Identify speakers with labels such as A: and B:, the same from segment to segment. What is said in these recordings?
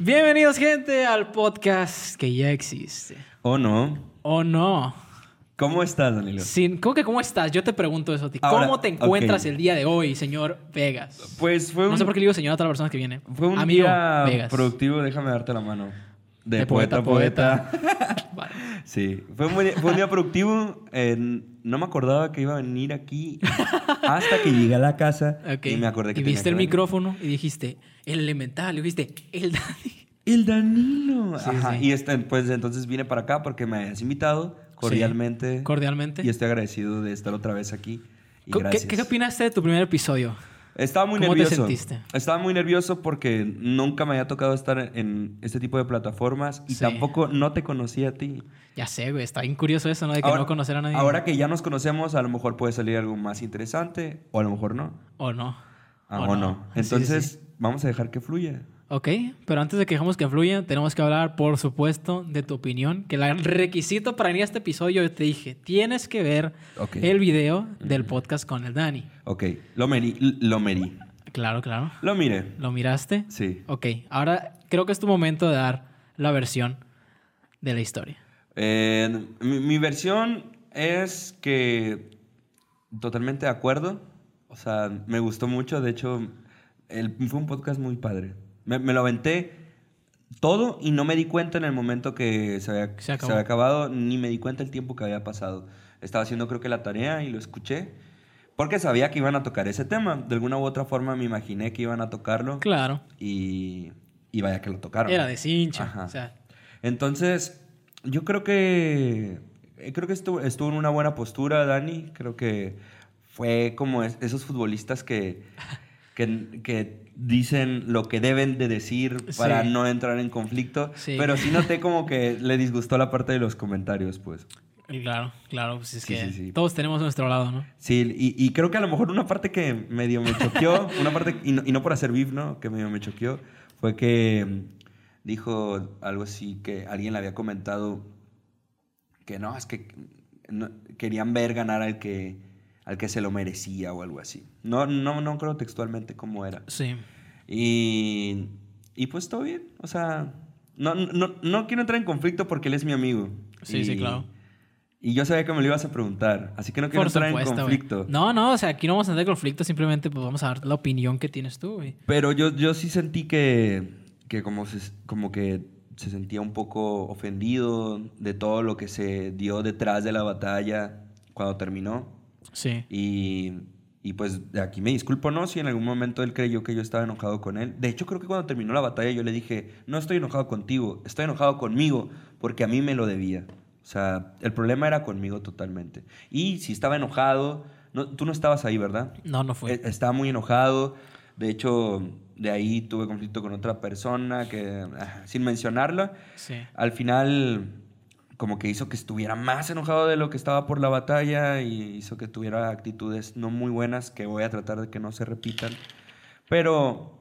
A: Bienvenidos, gente, al podcast que ya existe.
B: ¿O no?
A: ¿O no?
B: ¿Cómo estás, Danilo?
A: Sin, ¿Cómo que cómo estás? Yo te pregunto eso a ti.
B: Ahora,
A: ¿Cómo te encuentras el día de hoy, señor Vegas?
B: Pues fue un,
A: No sé por qué le digo señor a todas las personas que vienen.
B: fue un
A: Amigo
B: día
A: Vegas.
B: productivo, déjame darte la mano. De,
A: De
B: poeta,
A: poeta,
B: poeta. Sí, fue un, buen- fue un día productivo. eh, no me acordaba que iba a venir aquí hasta que llegué a la casa y me acordé que
A: Y
B: tenía
A: viste
B: que
A: el
B: venir.
A: micrófono y dijiste, el elemental. Y dijiste, el Dani.
B: El Danilo.
A: Sí,
B: Ajá.
A: sí.
B: Y este, pues entonces vine para acá porque me habías invitado cordialmente.
A: Cordialmente.
B: Y estoy agradecido de estar otra vez aquí. Y.
A: ¿Qué, ¿Qué opinaste de tu primer episodio?
B: Estaba muy
A: ¿Cómo te
B: nervioso.
A: sentiste?
B: Estaba muy nervioso porque nunca me había tocado estar en este tipo de plataformas y
A: Sí.
B: tampoco no te conocía a ti.
A: Ya sé, güey. Está bien curioso eso, ¿no? De que no conocer a nadie.
B: Ahora que ya nos conocemos, a lo mejor puede salir algo más interesante o a lo mejor no.
A: O no.
B: Ah, o no.
A: Sí,
B: Entonces,
A: sí.
B: vamos a dejar que fluya.
A: Ok, pero antes de que dejemos que fluya, tenemos que hablar, por supuesto, de tu opinión. Que el requisito para venir a este episodio, yo te dije, tienes que ver
B: Ok.
A: el video del podcast con el Dani.
B: Ok, lo merí, lo merí.
A: Claro, claro.
B: Lo miré.
A: ¿Lo miraste?
B: Sí.
A: Ok, ahora creo que es tu momento de dar la versión de la historia.
B: Eh, mi, mi versión es que totalmente de acuerdo. O sea, me gustó mucho. De hecho, el- fue un podcast muy padre. Me, me lo aventé todo y no me di cuenta en el momento que se había,
A: Se
B: se
A: acabó.
B: había acabado, ni me di cuenta el tiempo que había pasado. Estaba haciendo creo que la tarea y lo escuché. Porque sabía que iban a tocar ese tema. De alguna u otra forma me imaginé que iban a tocarlo.
A: Claro,
B: Y, y vaya que lo tocaron.
A: era de cincha.
B: Ajá.
A: O sea,
B: Entonces, yo creo que creo que estuvo, estuvo en una buena postura, Dani. Creo que fue como es- esos futbolistas que, que, que dicen lo que deben de decir para
A: Sí.
B: no entrar en conflicto.
A: Sí.
B: Pero sí noté como que le disgustó la parte de los comentarios, pues.
A: claro, claro, pues es
B: Sí,
A: que todos tenemos nuestro lado, ¿no?
B: Sí, y, y creo que a lo mejor una parte que medio me choqueó, una parte, y no, y no por hacer beef, ¿no? Que medio me choqueó, fue que mm, dijo algo así, que alguien le había comentado que no, es que no- querían ver ganar al que, al que se lo merecía o algo así. No, no, no creo textualmente cómo era.
A: Sí.
B: Y, y pues todo bien, o sea, no, no, no quiero entrar en conflicto porque él es mi amigo.
A: Sí,
B: Y-
A: sí, claro.
B: Y yo sabía que me lo ibas a preguntar, así que no quiero
A: Por
B: entrar
A: supuesto,
B: en conflicto.
A: No, no, o sea, aquí no vamos a entrar en conflicto, simplemente pues vamos a dar la opinión que tienes tú, güey.
B: Pero yo, yo sí sentí que, que como, se, como que se sentía un poco ofendido de todo lo que se dio detrás de la batalla cuando terminó.
A: Sí.
B: Y, y pues de aquí me disculpo, ¿no? Si en algún momento él creyó que yo estaba enojado con él. De hecho, creo que cuando terminó la batalla yo le dije, no estoy enojado contigo, estoy enojado conmigo porque a mí me lo debía. O sea, el problema era conmigo totalmente. Y si estaba enojado, no, tú no estabas ahí, ¿verdad?
A: No, no fue.
B: Eh, Estaba muy enojado. De hecho, de ahí tuve conflicto con otra persona que, ah, sin mencionarla,
A: Sí.
B: al final como que hizo que estuviera más enojado de lo que estaba por la batalla y hizo que tuviera actitudes no muy buenas que voy a tratar de que no se repitan. Pero,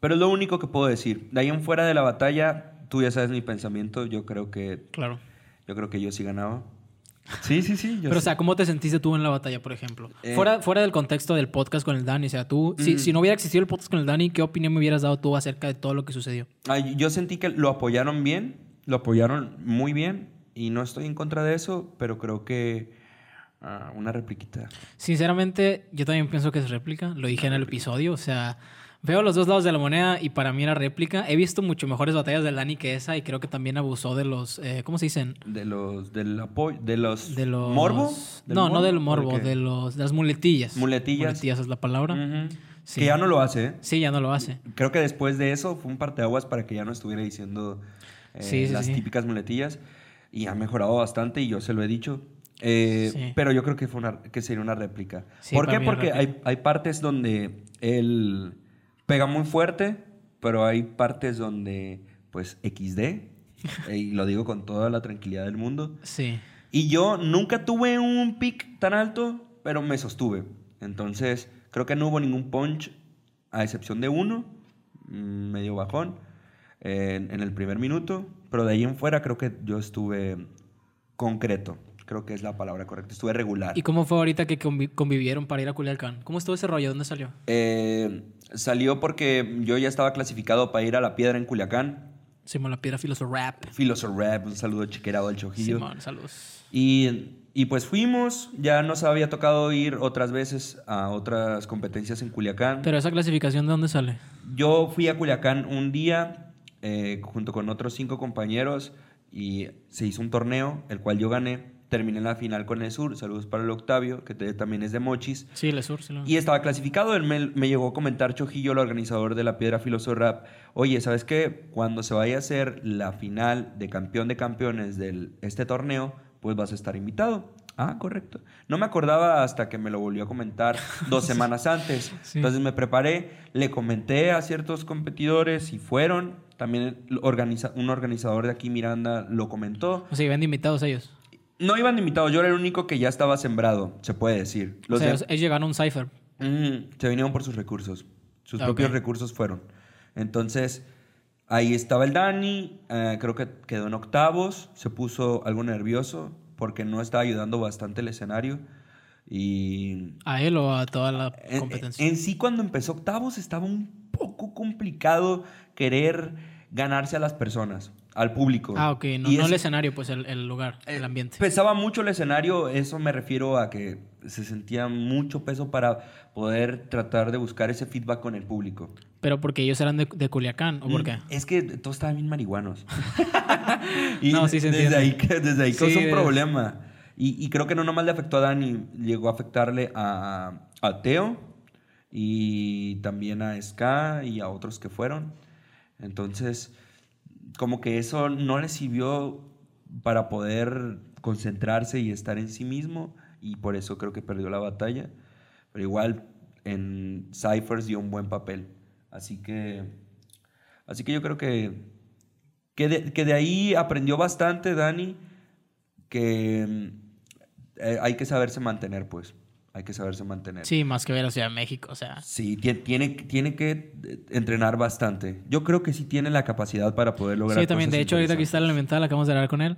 B: pero es lo único que puedo decir. De ahí en fuera de la batalla, tú ya sabes mi pensamiento. Yo creo que,
A: Claro.
B: yo creo que yo sí ganaba. Sí, sí, sí.
A: Pero, o sea, ¿cómo te sentiste tú en la batalla, por ejemplo?
B: Eh,
A: fuera, fuera del contexto del podcast con el Dani, o sea, tú, si, si no hubiera existido el podcast con el Dani, ¿qué opinión me hubieras dado tú acerca de todo lo que sucedió?
B: Yo sentí que lo apoyaron bien, lo apoyaron muy bien y no estoy en contra de eso, pero creo que ah, una repliquita.
A: Sinceramente, yo también pienso que es réplica. Lo dije en el episodio. O sea, veo los dos lados de la moneda y para mí era réplica. He visto mucho mejores batallas del Dani que esa y creo que también abusó de los. eh, ¿Cómo se dicen?
B: De los del apoyo, de los,
A: De los.
B: morbo. ¿Del
A: No, no del
B: ¿O
A: morbo, de, los, de las muletillas.
B: Muletillas.
A: Muletillas es la palabra. Sí.
B: Que ya no lo hace. ¿eh?
A: Sí, ya no lo hace.
B: Creo que después de eso fue un parteaguas para que ya no estuviera diciendo
A: Sí, sí,
B: las típicas muletillas y ha mejorado bastante y yo se lo he dicho. Eh. Pero yo creo que, fue una, que sería una réplica. ¿Por qué? Porque hay, hay partes donde él pega muy fuerte, pero hay partes donde, pues, XD, eh, y lo digo con toda la tranquilidad del mundo.
A: Sí.
B: Y yo nunca tuve un pick tan alto, pero me sostuve. Entonces, creo que no hubo ningún punch, a excepción de uno, medio bajón, en, en el primer minuto. Pero de ahí en fuera creo que yo estuve concreto. Creo que es la palabra correcta. Estuve regular.
A: ¿Y cómo fue ahorita que convi- convivieron para ir a Culiacán? ¿Cómo estuvo ese rollo? ¿Dónde salió?
B: Eh, salió porque yo ya estaba clasificado para ir a La Piedra en Culiacán.
A: Simón La Piedra Filoso Rap.
B: Filoso Rap, un saludo chiquerado al Chojillo.
A: Simón, saludos.
B: Y, y pues fuimos, ya nos había tocado ir otras veces a otras competencias en Culiacán.
A: Pero esa clasificación, ¿de dónde sale?
B: Yo fui a Culiacán un día eh, junto con otros cinco compañeros y se hizo un torneo, el cual yo gané. Terminé en la final con el Sur. Saludos para el Octavio, que te- también es de Mochis.
A: Sí, el sur, sí. lo-
B: Y estaba clasificado. Él me, me llegó a comentar Chojillo, el organizador de la Piedra Filoso Rap. Oye, ¿sabes qué? Cuando se vaya a hacer la final de campeón de campeones de este torneo, pues vas a estar invitado. Ah, correcto. No me acordaba hasta que me lo volvió a comentar dos semanas antes.
A: Sí.
B: Entonces me preparé, le comenté a ciertos competidores y fueron. También organiza- un organizador de aquí, Miranda, lo comentó.
A: O sea, iban de invitados ellos.
B: No iban de invitados, yo era el único que ya estaba sembrado, se puede decir.
A: O
B: Los
A: sea,
B: de-
A: ellos, llegaron a un cipher.
B: Mm, se vinieron por sus recursos. Sus
A: Ah,
B: propios recursos fueron. Entonces, ahí estaba el Dani. eh, creo que quedó en octavos. Se puso algo nervioso porque no estaba ayudando bastante el escenario. Y
A: ¿A él o a toda la
B: en,
A: competencia?
B: en sí, cuando empezó octavos, estaba un poco complicado querer ganarse a las personas, al público.
A: ah, ok. No,
B: Y
A: no
B: es-
A: el escenario, pues el, el lugar, el
B: eh,
A: ambiente.
B: Pesaba mucho el escenario, eso me refiero a que se sentía mucho peso para poder tratar de buscar ese feedback con el público.
A: Pero porque ellos eran de, de Culiacán, ¿o por
B: Mm,
A: qué?
B: Es que todos estaban bien marihuanos. y
A: No, sí se
B: desde
A: entiende.
B: ahí, que- desde ahí
A: Sí,
B: causó un problema. Y, y creo que no nomás le afectó a Dani, llegó a afectarle a, a Teo y también a Ska y a otros que fueron. Entonces, como que eso no le sirvió para poder concentrarse y estar en sí mismo y por eso creo que perdió la batalla. Pero igual en Cyphers dio un buen papel. Así que, así que yo creo que, que, de, que de ahí aprendió bastante Dani, que eh, hay que saberse mantener, pues. Hay que saberse mantener.
A: Sí, más que ver a Ciudad de México, o sea.
B: Sí, tie- tiene, tiene que eh, entrenar bastante. Yo creo que sí tiene la capacidad para poder lograr
A: Sí, también.
B: cosas
A: De hecho, ahorita que está el elemental, acabamos de hablar con él.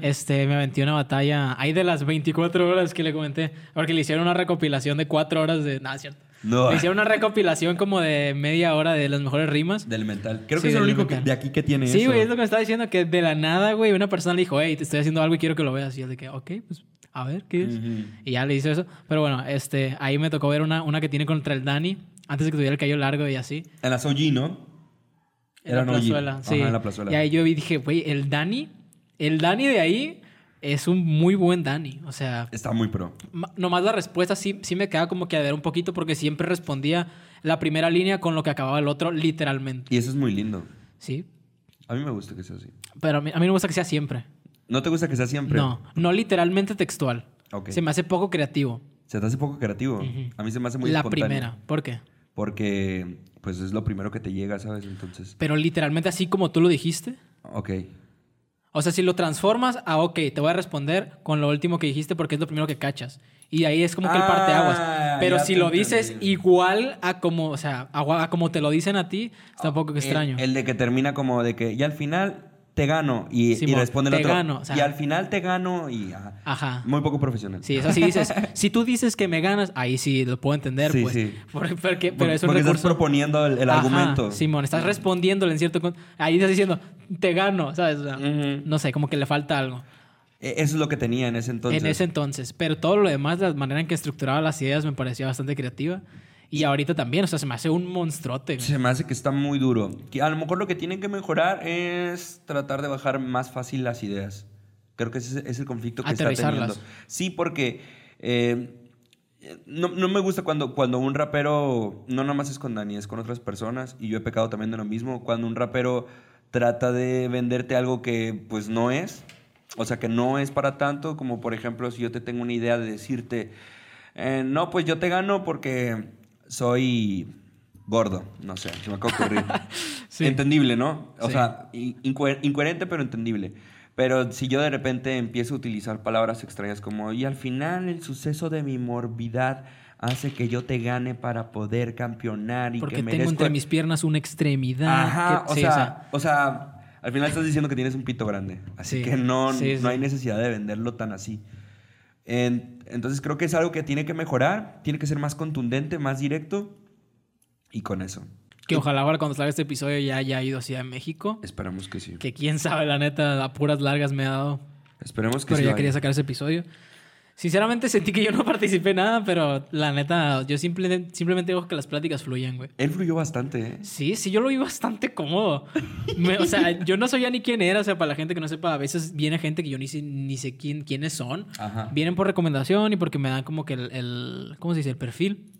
A: Este, me aventé una batalla. Hay de las 24 horas que le comenté. Porque le hicieron una recopilación de 4 horas de. Nada, cierto.
B: No.
A: Le hicieron una recopilación como de media hora de las mejores rimas.
B: Del mental. Creo
A: Sí,
B: que es el único que- de aquí que tiene
A: Sí,
B: eso.
A: güey, es lo que me estaba diciendo, que de la nada, güey, una persona le dijo, hey, te estoy haciendo algo y quiero que lo veas. Y yo de que, ok, pues, a ver, ¿qué es?
B: Ujú.
A: Y ya le hice eso. Pero bueno, este, ahí me tocó ver una, una que tiene contra el Dani, antes de que tuviera el cabello largo y así.
B: En la OG, ¿no?
A: En la
B: Eran OG.
A: plazuela,
B: Ajá,
A: sí.
B: en la plazuela.
A: Y ahí yo vi, dije, güey, el Dani, el Dani de ahí es un muy buen Dani. O sea,
B: Está muy pro.
A: nomás la respuesta sí, sí me queda como que a ver un poquito porque siempre respondía la primera línea con lo que acababa el otro, literalmente.
B: Y eso es muy lindo.
A: Sí.
B: A mí me gusta que sea así.
A: Pero a mí, a mí me gusta que sea siempre.
B: ¿No te gusta que sea siempre?
A: No, no literalmente textual.
B: Ok.
A: Se me hace poco creativo.
B: Se te hace poco creativo. A mí se me hace muy
A: la
B: espontáneo.
A: primera. ¿Por qué?
B: Porque, pues, es lo primero que te llega, ¿sabes? Entonces,
A: Pero literalmente así como tú lo dijiste.
B: ok.
A: O sea, si lo transformas a, ok, te voy a responder con lo último que dijiste porque es lo primero que cachas. Y ahí es como que el
B: Ah,
A: parteaguas. Pero
B: ya
A: si lo dices
B: entendí.
A: igual a como, o sea, a, a como te lo dicen a ti, está un poco
B: El-
A: extraño.
B: El, de que termina como de que, y al final te gano. Y, responde el
A: te
B: otro.
A: gano, o sea-
B: y al final te gano y... ajá.
A: Ajá.
B: Muy poco profesional.
A: Sí, eso sí dices. si tú dices que me ganas, ahí sí lo puedo entender,
B: Sí,
A: pues.
B: sí.
A: Porque- pero
B: Porque-
A: es un
B: porque estás proponiendo el, el
A: Ajá,
B: argumento.
A: Simón, estás respondiéndole en cierto. Ahí estás diciendo, te gano, ¿sabes? O sea,
B: Ujú.
A: No sé, como que le falta algo.
B: E- Eso es lo que tenía en ese entonces.
A: En ese entonces. Pero todo lo demás, la manera en que estructuraba las ideas me parecía bastante creativa. Y ahorita también, o sea, se me hace un monstruote. güey.
B: Se me hace que está muy duro. A lo mejor lo que tienen que mejorar es tratar de bajar más fácil las ideas. Creo que ese es el conflicto que está teniendo. Sí, porque eh, no, no me gusta cuando, cuando un rapero, no nada más es con Dani, es con otras personas, y yo he pecado también de lo mismo, cuando un rapero trata de venderte algo que pues no es, o sea, que no es para tanto, como por ejemplo si yo te tengo una idea de decirte, eh, no, pues yo te gano porque soy gordo, no sé, se me acaba de ocurrir.
A: Sí.
B: Entendible, ¿no? O
A: Sí.
B: sea, in- incoher- incoherente pero entendible. Pero si yo de repente empiezo a utilizar palabras extrañas como, y al final el suceso de mi morbidad hace que yo te gane para poder campeonar y
A: Porque
B: que
A: tengo entre mis piernas una extremidad.
B: Ajá,
A: que-
B: o,
A: sí,
B: sea, o sea, al final estás diciendo que tienes un pito grande. Así
A: Sí,
B: que no,
A: sí,
B: no hay necesidad de venderlo tan así. En- entonces creo que es algo que tiene que mejorar, tiene que ser más contundente, más directo. Y con eso.
A: Que ojalá ahora cuando salga este episodio ya haya ido a Ciudad de México.
B: Esperamos que sí.
A: Que quién sabe, la neta, a puras largas me ha dado.
B: Esperemos que
A: Pero
B: sí.
A: ya
B: vaya.
A: quería sacar ese episodio. Sinceramente sentí que yo no participé en nada, pero la neta, yo simple- simplemente digo que las pláticas fluyen, güey.
B: Él fluyó bastante, ¿eh?
A: Sí, sí, yo lo vi bastante cómodo. Me- o sea, yo no sabía ni quién era. O sea, para la gente que no sepa, a veces viene gente que yo ni sé, ni sé quién, quiénes son.
B: Ajá.
A: Vienen por recomendación y porque me dan como que el, el- ¿cómo se dice? El perfil.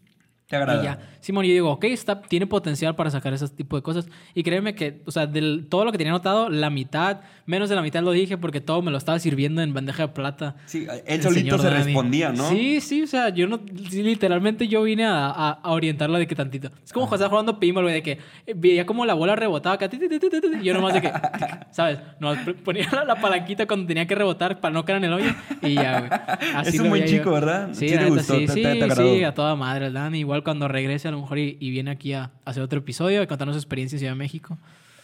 B: Te agrada.
A: Y ya. Simón, yo digo, ok, está, tiene potencial para sacar ese tipo de cosas. Y créeme que, o sea, del, todo lo que tenía anotado, la mitad, menos de la mitad lo dije porque todo me lo estaba sirviendo en bandeja de plata.
B: Sí, él solito
A: señor
B: se
A: Dani.
B: respondía, ¿no?
A: Sí, sí, o sea, yo no, literalmente yo vine a, a, a orientarlo de que tantito. Es como cuando estaba jugando pinball, güey, de que eh, veía como la bola rebotaba acá, y yo nomás de que, ¿sabes? Nomás p- ponía la, la palanquita cuando tenía que rebotar para no caer en el hoyo y ya, güey. Así
B: Es un buen
A: yo.
B: chico, ¿verdad?
A: Sí,
B: Sí te gustó,
A: sí,
B: te-
A: sí,
B: te- te agradó.
A: sí, a toda madre, el Dani. Igual cuando regrese a lo mejor y, y viene aquí a, hacer otro episodio, a contarnos su experiencia en Ciudad de México.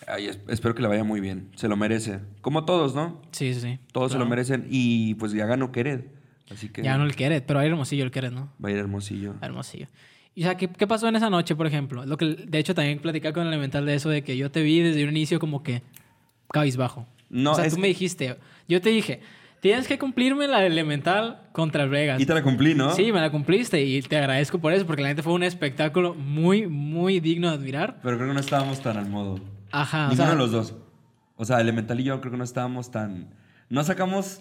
B: Ay, es- espero que le vaya muy bien. Se lo merece. Como todos, ¿no?
A: Sí, sí, sí.
B: Todos se
A: Claro.
B: lo merecen. Y pues ya ganó Quered. Así que
A: Ya no el Queret, pero hay Hermosillo el Queret, ¿no?
B: va a ir hermosillo.
A: Hermosillo. Y o sea, ¿qué, qué pasó en esa noche, por ejemplo? Lo que, de hecho, también platicaba con el elemental de eso, de que yo te vi desde un inicio como que cabizbajo.
B: No,
A: o sea,
B: es-
A: tú me dijiste, yo te dije, tienes que cumplirme la elemental contra Vegas.
B: Y te la cumplí, ¿no?
A: Sí, me la cumpliste y te agradezco por eso, porque la gente fue un espectáculo muy, muy digno de admirar.
B: Pero creo que no estábamos tan al modo.
A: Ajá, o
B: Ninguno
A: sea,
B: de los dos. O sea, Elemental y yo creo que no estábamos tan... No sacamos...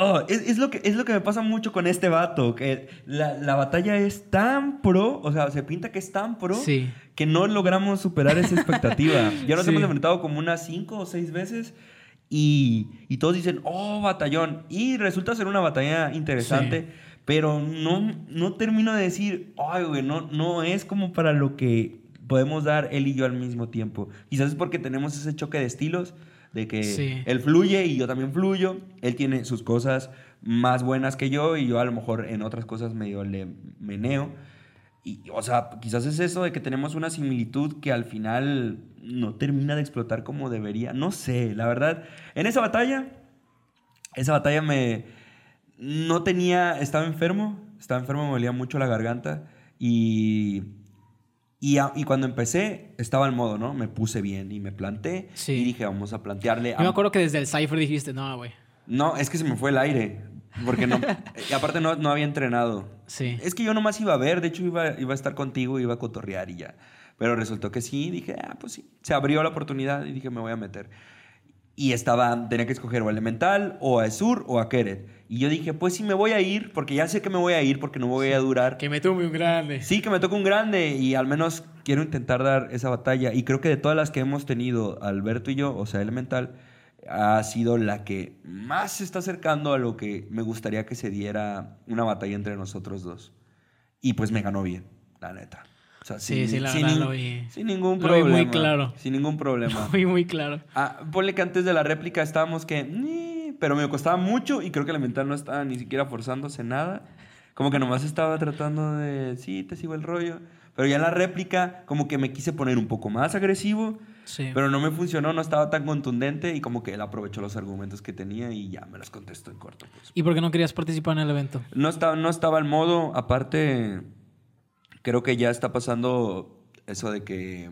B: Oh, es, es lo que, es lo que me pasa mucho con este vato, que la, la batalla es tan pro, o sea, se pinta que es tan pro,
A: Sí.
B: que no logramos superar esa expectativa. Ya nos
A: Sí.
B: hemos enfrentado como unas cinco o seis veces y, y todos dicen, oh, batallón. Y resulta ser una batalla interesante, pero no, no termino de decir, ay, güey, no, no es como para lo que podemos dar él y yo al mismo tiempo. Quizás es porque tenemos ese choque de estilos, de que
A: Sí.
B: él fluye y yo también fluyo. Él tiene sus cosas más buenas que yo y yo a lo mejor en otras cosas medio le meneo. Y, o sea, quizás es eso de que tenemos una similitud que al final no termina de explotar como debería. No sé, la verdad. En esa batalla, esa batalla me... No tenía... Estaba enfermo. Estaba enfermo, me dolía mucho la garganta. Y... Y, a- y cuando empecé, estaba al modo, ¿no? Me puse bien y me planté.
A: Sí.
B: Y dije, vamos a plantearle...
A: Yo me acuerdo que desde el Cypher dijiste, no, güey.
B: No, es que se me fue el aire. Porque no... y aparte no, no había entrenado.
A: Sí.
B: Es que yo nomás iba a ver, de hecho iba, iba a estar contigo, iba a cotorrear y ya. Pero resultó que sí, dije, ah, pues sí. Se abrió la oportunidad y dije, me voy a meter. Y estaba, tenía que escoger o a Elemental, o a Esur, o a Keret. Y yo dije, pues sí, me voy a ir, porque ya sé que me voy a ir, porque no voy a durar.
A: Que me tuve un grande.
B: Sí, que me toca un grande y al menos quiero intentar dar esa batalla. Y creo que de todas las que hemos tenido, Alberto y yo, o sea, Elemental, ha sido la que más se está acercando a lo que me gustaría que se diera una batalla entre nosotros dos. Y pues me ganó bien, la neta. O sea,
A: Sí,
B: sin,
A: sí, la
B: sin
A: verdad lo vi.
B: sin ningún
A: Lo vi
B: problema.
A: muy claro.
B: Sin ningún problema.
A: Muy, muy claro.
B: Ah, ponle que antes de la réplica estábamos que... Pero me costaba mucho y creo que Elemental no estaba ni siquiera forzándose nada. Como que nomás estaba tratando de... Sí, te sigo el rollo. Pero ya en la réplica como que me quise poner un poco más agresivo.
A: Sí.
B: Pero no me funcionó, no estaba tan contundente y como que él aprovechó los argumentos que tenía y ya me los contestó en corto. Pues.
A: ¿Y por qué no querías participar en el evento?
B: No estaba, no estaba al modo, aparte creo que ya está pasando eso de que,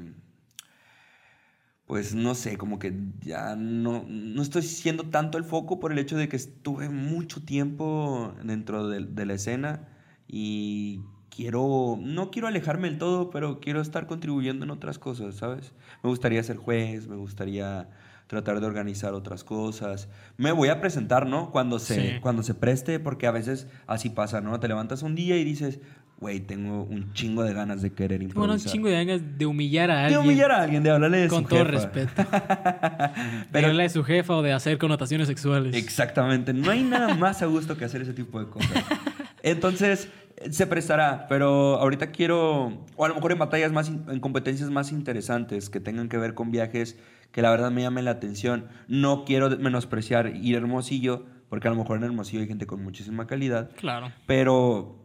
B: pues no sé, como que ya no, no estoy siendo tanto el foco por el hecho de que estuve mucho tiempo dentro de, de la escena y quiero, no quiero alejarme del todo, pero quiero estar contribuyendo en otras cosas, ¿sabes? Me gustaría ser juez, me gustaría tratar de organizar otras cosas. Me voy a presentar, ¿no? Cuando se,
A: Sí.
B: cuando se preste, porque a veces así pasa, ¿no? Te levantas un día y dices, güey, tengo un chingo de ganas de querer
A: Bueno,
B: improvisar.
A: un chingo de ganas de humillar a
B: de
A: alguien.
B: humillar a alguien, de hablarle de
A: con
B: su
A: todo
B: jefa.
A: respeto.
B: Pero-
A: Pero de su jefa o de hacer connotaciones sexuales.
B: Exactamente. No hay nada más a gusto que hacer ese tipo de cosas. Entonces, se prestará, pero ahorita quiero, o a lo mejor en batallas más, en competencias más interesantes que tengan que ver con viajes que la verdad me llamen la atención. No quiero menospreciar ir a Hermosillo, porque a lo mejor en Hermosillo hay gente con muchísima calidad,
A: Claro.
B: pero,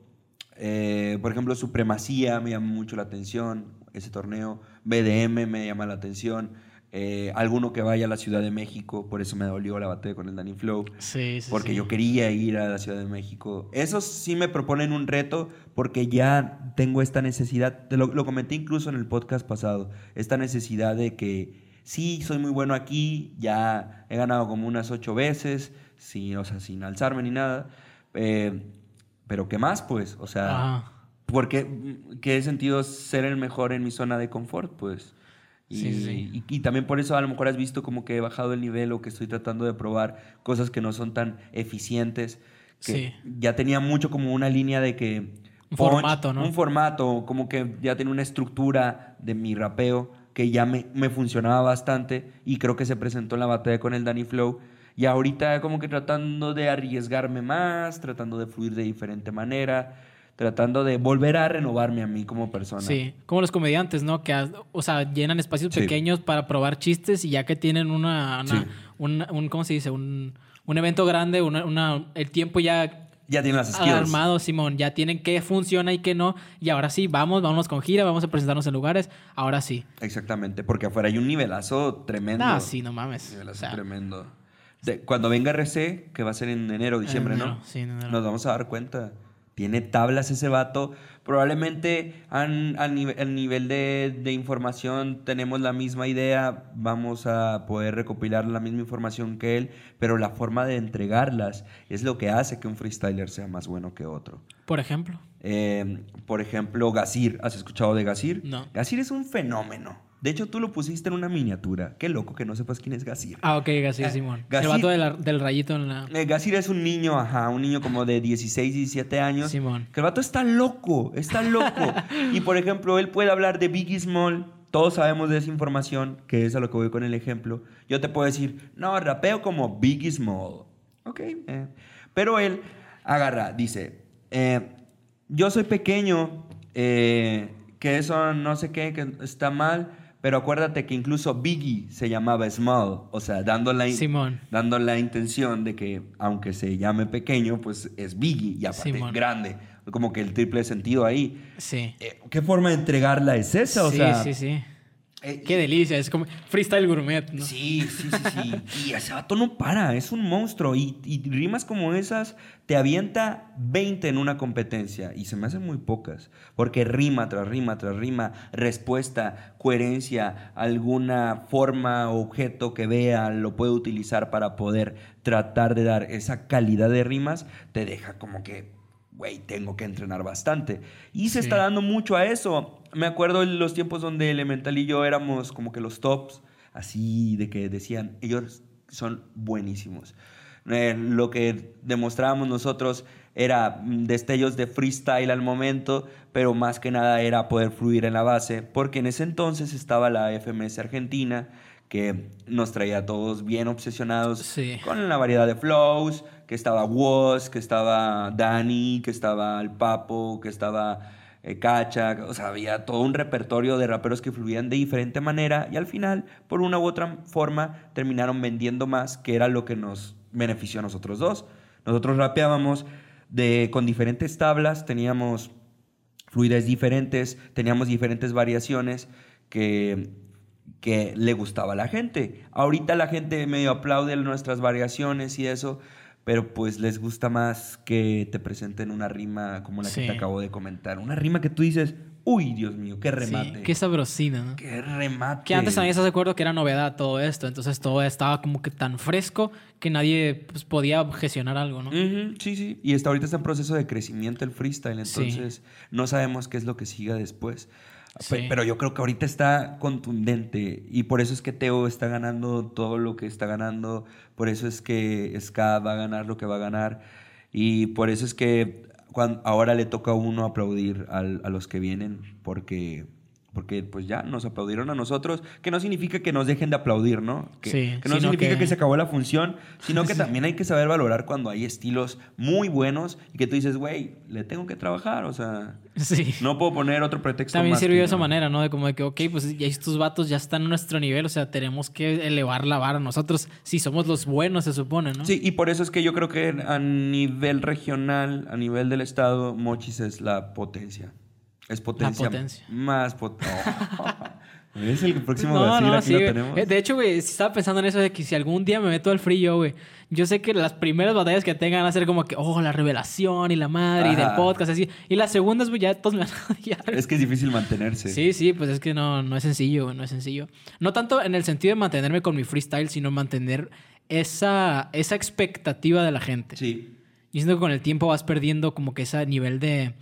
B: eh, por ejemplo, Supremacía me llama mucho la atención, ese torneo. BDM me llama la atención. Eh, alguno que vaya a la Ciudad de México, por eso me dolió la batalla con el Danny Flow.
A: Sí, sí.
B: Porque
A: sí.
B: yo quería ir a la Ciudad de México. Esos sí me proponen un reto porque ya tengo esta necesidad, te lo, lo comenté incluso en el podcast pasado, esta necesidad de que sí, soy muy bueno aquí, ya he ganado como unas ocho veces, sin, o sea, sin alzarme ni nada, eh, pero ¿qué más pues? O sea,
A: Ajá.
B: porque ¿qué sentido ser el mejor en mi zona de confort pues? Y,
A: Sí, sí.
B: y- y también por eso a lo mejor has visto como que he bajado el nivel o que estoy tratando de probar cosas que no son tan eficientes. Que
A: Sí.
B: ya tenía mucho como una línea de que...
A: Un formato, ¿no?
B: Un formato, como que ya tenía una estructura de mi rapeo que ya me, me funcionaba bastante y creo que se presentó en la batalla con el Danny Flow. Y ahorita como que tratando de arriesgarme más, tratando de fluir de diferente manera, tratando de volver a renovarme a mí como persona.
A: Sí, como los comediantes, ¿no? Que, o sea, llenan espacios
B: Sí.
A: pequeños para probar chistes y ya que tienen una, una-
B: Sí.
A: un, un- ¿cómo se dice? Un, un evento grande, una, una- el tiempo ya
B: Ya tienen las skills.
A: armado, Simón, ya tienen qué funciona y qué no. Y ahora sí, vamos, vámonos con gira, vamos a presentarnos en lugares. Ahora sí.
B: Exactamente, porque afuera hay un nivelazo tremendo.
A: Ah, sí, no mames.
B: Nivelazo
A: O sea,
B: tremendo. De- cuando venga RC, que va a ser en enero, diciembre,
A: enero,
B: ¿no?
A: sí, en enero.
B: Nos vamos a dar cuenta. Tiene tablas ese vato. Probablemente nive- al nivel de, de información tenemos la misma idea. Vamos a poder recopilar la misma información que él. Pero la forma de entregarlas es lo que hace que un freestyler sea más bueno que otro.
A: Por ejemplo.
B: Eh, por ejemplo, Gazir. ¿Has escuchado de Gazir?
A: No.
B: Gazir es un fenómeno. De hecho, tú lo pusiste en una miniatura. Qué loco que no sepas quién es Gazir.
A: Ah, ok, sí,
B: Eh,
A: Simón.
B: Gassi-
A: El vato de la- del rayito en la...
B: Eh, es un niño, ajá, un niño como de 16, 17 años.
A: Simón.
B: Que el vato está loco, está loco. y por ejemplo, él puede hablar de Biggie Small. Todos sabemos de esa información, que es a lo que voy con el ejemplo. Yo te puedo decir, no, rapeo como Biggie Small. Ok. eh. Pero él agarra, dice, eh, yo soy pequeño, eh, que eso no sé qué, que está mal. Pero acuérdate que incluso Biggie se llamaba Small, o sea, dando la,
A: Simón.
B: dando la intención de que aunque se llame pequeño, pues es Biggie y aparte
A: Simón.
B: grande. Como que el triple sentido ahí.
A: Sí.
B: Eh, ¿Qué forma de entregarla es esa? O
A: sí,
B: sea,
A: sí, sí.
B: Eh,
A: Qué delicia. Es como freestyle gourmet, ¿no?
B: Sí, sí, sí, sí. Y ese vato no para, es un monstruo. Y, y rimas como esas te avienta 20 en una competencia. Y se me hacen muy pocas. Porque rima tras rima tras rima, respuesta, coherencia, alguna forma objeto que vea, lo puede utilizar para poder tratar de dar esa calidad de rimas, te deja como que, güey, tengo que entrenar bastante. Y se
A: Sí.
B: está dando mucho a eso. Me acuerdo en los tiempos donde Elemental y yo éramos como que los tops, así de que decían, ellos son buenísimos. Eh, lo que demostrábamos nosotros era mm, destellos de freestyle al momento, pero más que nada era poder fluir en la base, porque en ese entonces estaba la FMS Argentina, que nos traía a todos bien obsesionados
A: Sí.
B: con la variedad de flows, que estaba Woz, que estaba Dani, que estaba El Papo, que estaba Cacha, o sea, había todo un repertorio de raperos que fluían de diferente manera y al final, por una u otra forma, terminaron vendiendo más, que era lo que nos benefició a nosotros dos. Nosotros rapeábamos de, con diferentes tablas, teníamos fluidez diferentes, teníamos diferentes variaciones que, que le gustaba a la gente. Ahorita la gente medio aplaude nuestras variaciones y eso, pero pues les gusta más que te presenten una rima como la que te acabo de comentar. Una rima que tú dices, uy, Dios mío, qué remate.
A: Sí, qué sabrosina, ¿no?
B: Qué remate.
A: Que antes también estás de acuerdo que era novedad todo esto, entonces todo estaba como que tan fresco que nadie pues, podía gestionar algo, ¿no?
B: Sí, sí. Y está ahorita está en proceso de crecimiento el freestyle,
A: Sí.
B: entonces no sabemos qué es lo que siga después.
A: Sí.
B: Pero yo creo que ahorita está contundente y por eso es que Teo está ganando todo lo que está ganando, por eso es que Ska va a ganar lo que va a ganar y por eso es que ahora le toca a uno aplaudir al- a los que vienen porque porque pues ya nos aplaudieron a nosotros, que no significa que nos dejen de aplaudir, ¿no? Que,
A: Sí,
B: que no significa
A: que-
B: que... se acabó la función, sino que también hay que saber valorar cuando hay estilos muy buenos y que tú dices, güey, le tengo que trabajar, o sea,
A: Sí.
B: no puedo poner otro pretexto
A: También
B: más
A: sirvió de esa
B: no.
A: manera, ¿no? De como de que, ok, pues ya estos vatos ya están a nuestro nivel, o sea, tenemos que elevar la vara nosotros si somos los buenos, se supone, ¿no?
B: Sí, y por eso es que yo creo que a nivel regional, a nivel del estado, Mochis es la potencia. Es potencia.
A: potencia.
B: Más potencia. Es el próximo
A: No,
B: Brasil,
A: no,
B: aquí
A: sí,
B: lo tenemos.
A: Eh, De hecho, güey, estaba pensando en eso de que si algún día me meto al free yo, güey, yo sé que las primeras batallas que tengan van a ser como que, oh, la revelación y la madre y del
B: Ajá.
A: podcast, así. Y las segundas, güey, ya todos me van a odiar.
B: Es que es difícil mantenerse.
A: Sí, sí, pues es que no, no es sencillo, güey, no es sencillo. No tanto en el sentido de mantenerme con mi freestyle, sino mantener esa, esa expectativa de la gente.
B: Sí.
A: Y siento que con el tiempo vas perdiendo como que ese nivel de,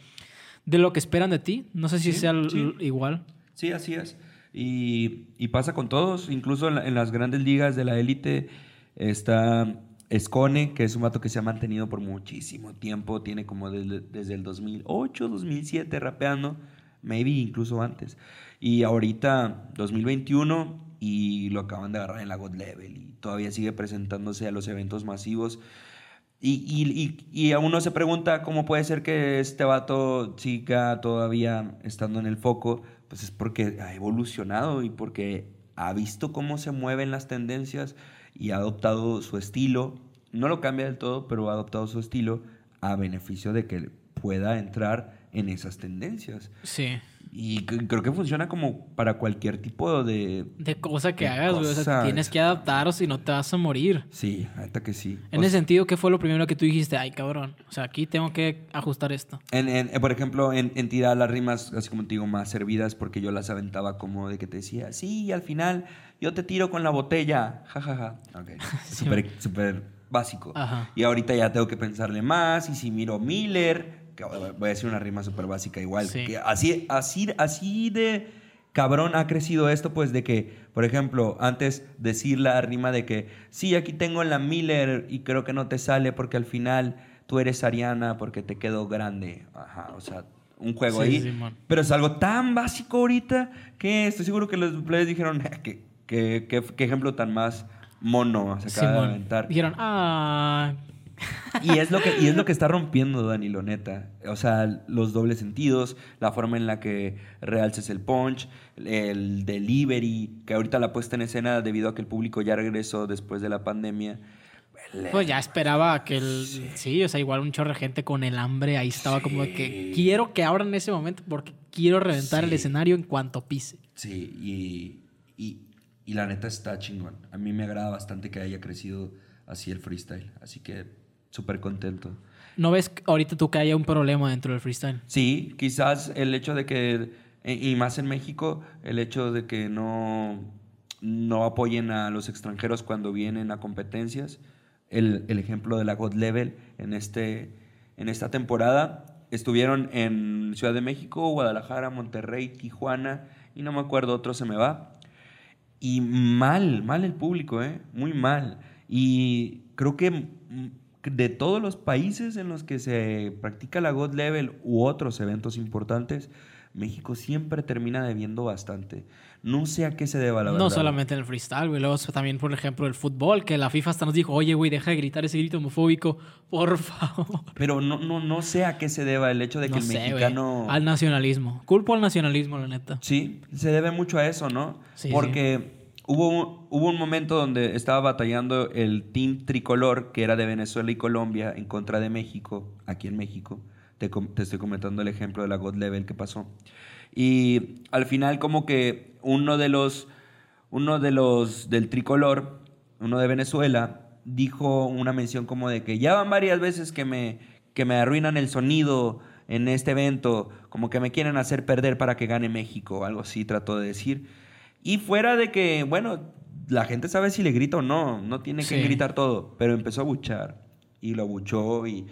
A: de lo que esperan de ti. No sé si
B: Sí,
A: sea
B: sí.
A: igual.
B: Sí, así es. Y, y pasa con todos, incluso en, la- en las grandes ligas de la élite está Escone, que es un vato que se ha mantenido por muchísimo tiempo, tiene como desde, desde el 2008, 2007 rapeando, maybe incluso antes. Y ahorita 2021 y lo acaban de agarrar en la God Level y todavía sigue presentándose a los eventos masivos. Y, y, y, y a uno se pregunta cómo puede ser que este vato siga todavía estando en el foco. Pues es porque ha evolucionado y porque ha visto cómo se mueven las tendencias y ha adoptado su estilo. No lo cambia del todo, pero ha adoptado su estilo a beneficio de que pueda entrar en esas tendencias.
A: Sí.
B: Y creo que funciona como para cualquier tipo de...
A: De cosa que
B: De
A: hagas, güey. O sea, tienes que adaptar o si no te vas a morir.
B: Sí, ahorita que sí.
A: En
B: O
A: ese sentido, ¿qué fue lo primero que tú dijiste? Ay, cabrón. O sea, aquí tengo que ajustar esto.
B: En, en- eh, por ejemplo, en, en tirar las rimas, así como te digo, más servidas, porque yo las aventaba como de que te decía, sí, al final yo te tiro con la botella, jajaja. Ok,
A: Sí,
B: súper súper básico.
A: Ajá.
B: Y ahorita ya tengo que pensarle más, y si miro Miller, voy a decir una rima súper básica igual,
A: Sí.
B: que así, así, así de cabrón ha crecido esto, pues de que, por ejemplo, antes decir la rima de que, sí, aquí tengo la Miller y creo que no te sale porque al final tú eres Ariana porque te quedó grande. Ajá, o sea, un juego
A: Sí,
B: ahí. Pero es algo tan básico ahorita que estoy seguro que los players dijeron, que, que, que- qué ejemplo tan más mono se acaba de
A: Simón.
B: aventar.
A: Dijeron, ah.
B: Y es lo que, y es lo que está rompiendo Danilo, neta. O sea, los dobles sentidos, la forma en la que realces el punch, el delivery, que ahorita la puesta en escena debido a que el público ya regresó después de la pandemia.
A: Pues ya esperaba que el. Sí. o sea, igual un chorro de gente con el hambre ahí estaba como de que quiero que abran ese momento porque quiero reventar el
B: Sí.
A: escenario en cuanto pise.
B: Sí, y, y, y la neta está chingón. A mí me agrada bastante que haya crecido así el freestyle. Así que súper contento.
A: ¿No ves ahorita tú que haya un problema dentro del freestyle?
B: Sí, quizás el hecho de que, e- y más en México, el hecho de que no, no apoyen a los extranjeros cuando vienen a competencias. El, el ejemplo de la God Level en, este, en esta temporada. Estuvieron en Ciudad de México, Guadalajara, Monterrey, Tijuana y no me acuerdo, otro se me va. Y mal, mal el público, ¿eh? Muy mal. Y creo que de todos los países en los que se practica la God Level u otros eventos importantes, México siempre termina debiendo bastante. No sé a qué se deba la verdad.
A: No solamente en el freestyle, güey. Luego también, por ejemplo, el fútbol, que la FIFA hasta nos dijo, oye, güey, deja de gritar ese grito homofóbico, por favor.
B: Pero no, no, no sé a qué se deba el hecho de que
A: no
B: el
A: sé,
B: mexicano...
A: Al nacionalismo. Culpo al nacionalismo, la neta.
B: Sí, se debe mucho a eso, ¿no?
A: Sí,
B: Porque Hubo, un- momento donde estaba batallando el team tricolor, que era de Venezuela y Colombia, en contra de México, aquí en México. Te, te estoy comentando el ejemplo de la God Level que pasó. Y al final como que uno de los, uno de los del tricolor, uno de Venezuela, dijo una mención como de que ya van varias veces que me, que me arruinan el sonido en este evento, como que me quieren hacer perder para que gane México, algo así trató de decir. Y fuera de que, bueno, la gente sabe si le grita o no, no tiene que
A: Sí.
B: gritar todo, pero empezó a buchar y lo buchó y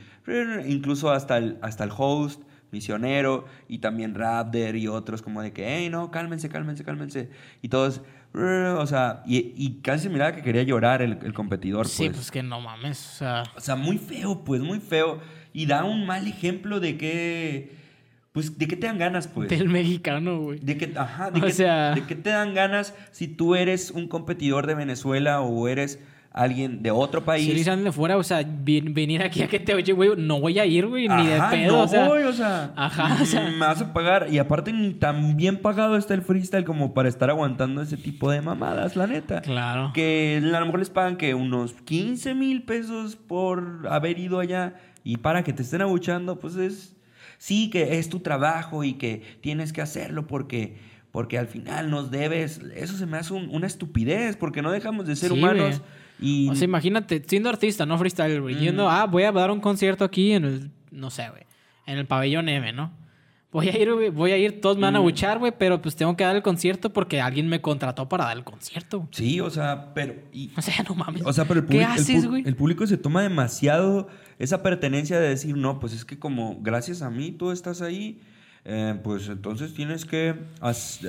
B: incluso hasta el, hasta el host, misionero y también Raptor y otros como de que, hey, no, cálmense, cálmense, cálmense. Y todos, o sea, y, y casi miraba que quería llorar el, el competidor.
A: Sí,
B: pues.
A: pues que no mames. O sea,
B: O sea, muy feo, pues, muy feo. Y da un mal ejemplo de que, pues, de qué te dan ganas, pues.
A: del mexicano, güey.
B: De que, ajá, de,
A: O
B: que,
A: sea-
B: de que te dan ganas si tú eres un competidor de Venezuela o eres alguien de otro país.
A: Si eres alguien de fuera, o sea, venir aquí a que te oye, güey, no voy a ir, güey, ni de pedo.
B: no
A: o sea,
B: voy, o sea,
A: Ajá, o sea.
B: me vas a pagar. Y aparte, ni tan bien pagado está el freestyle como para estar aguantando ese tipo de mamadas, la neta.
A: Claro.
B: Que a lo mejor les pagan que unos 15 mil pesos por haber ido allá y para que te estén abuchando, pues es. Sí, que es tu trabajo y que tienes que hacerlo porque. porque al final nos debes. Eso se me hace un- una estupidez, porque no dejamos de ser
A: Sí,
B: humanos. Y
A: O sea, imagínate, siendo artista, no freestyle, güey. Yendo, ah, voy a dar un concierto aquí en el, no sé, güey, en el pabellón M, ¿no? Voy a ir, güey, voy a ir, todos me van a buchar, güey, pero pues tengo que dar el concierto porque alguien me contrató para dar el concierto.
B: sí, o sea, pero. y-
A: O sea, no mames.
B: O sea, pero el,
A: ¿Qué haces, güey?
B: el público se toma demasiado esa pertenencia de decir, no, pues es que como gracias a mí tú estás ahí, eh, pues entonces tienes que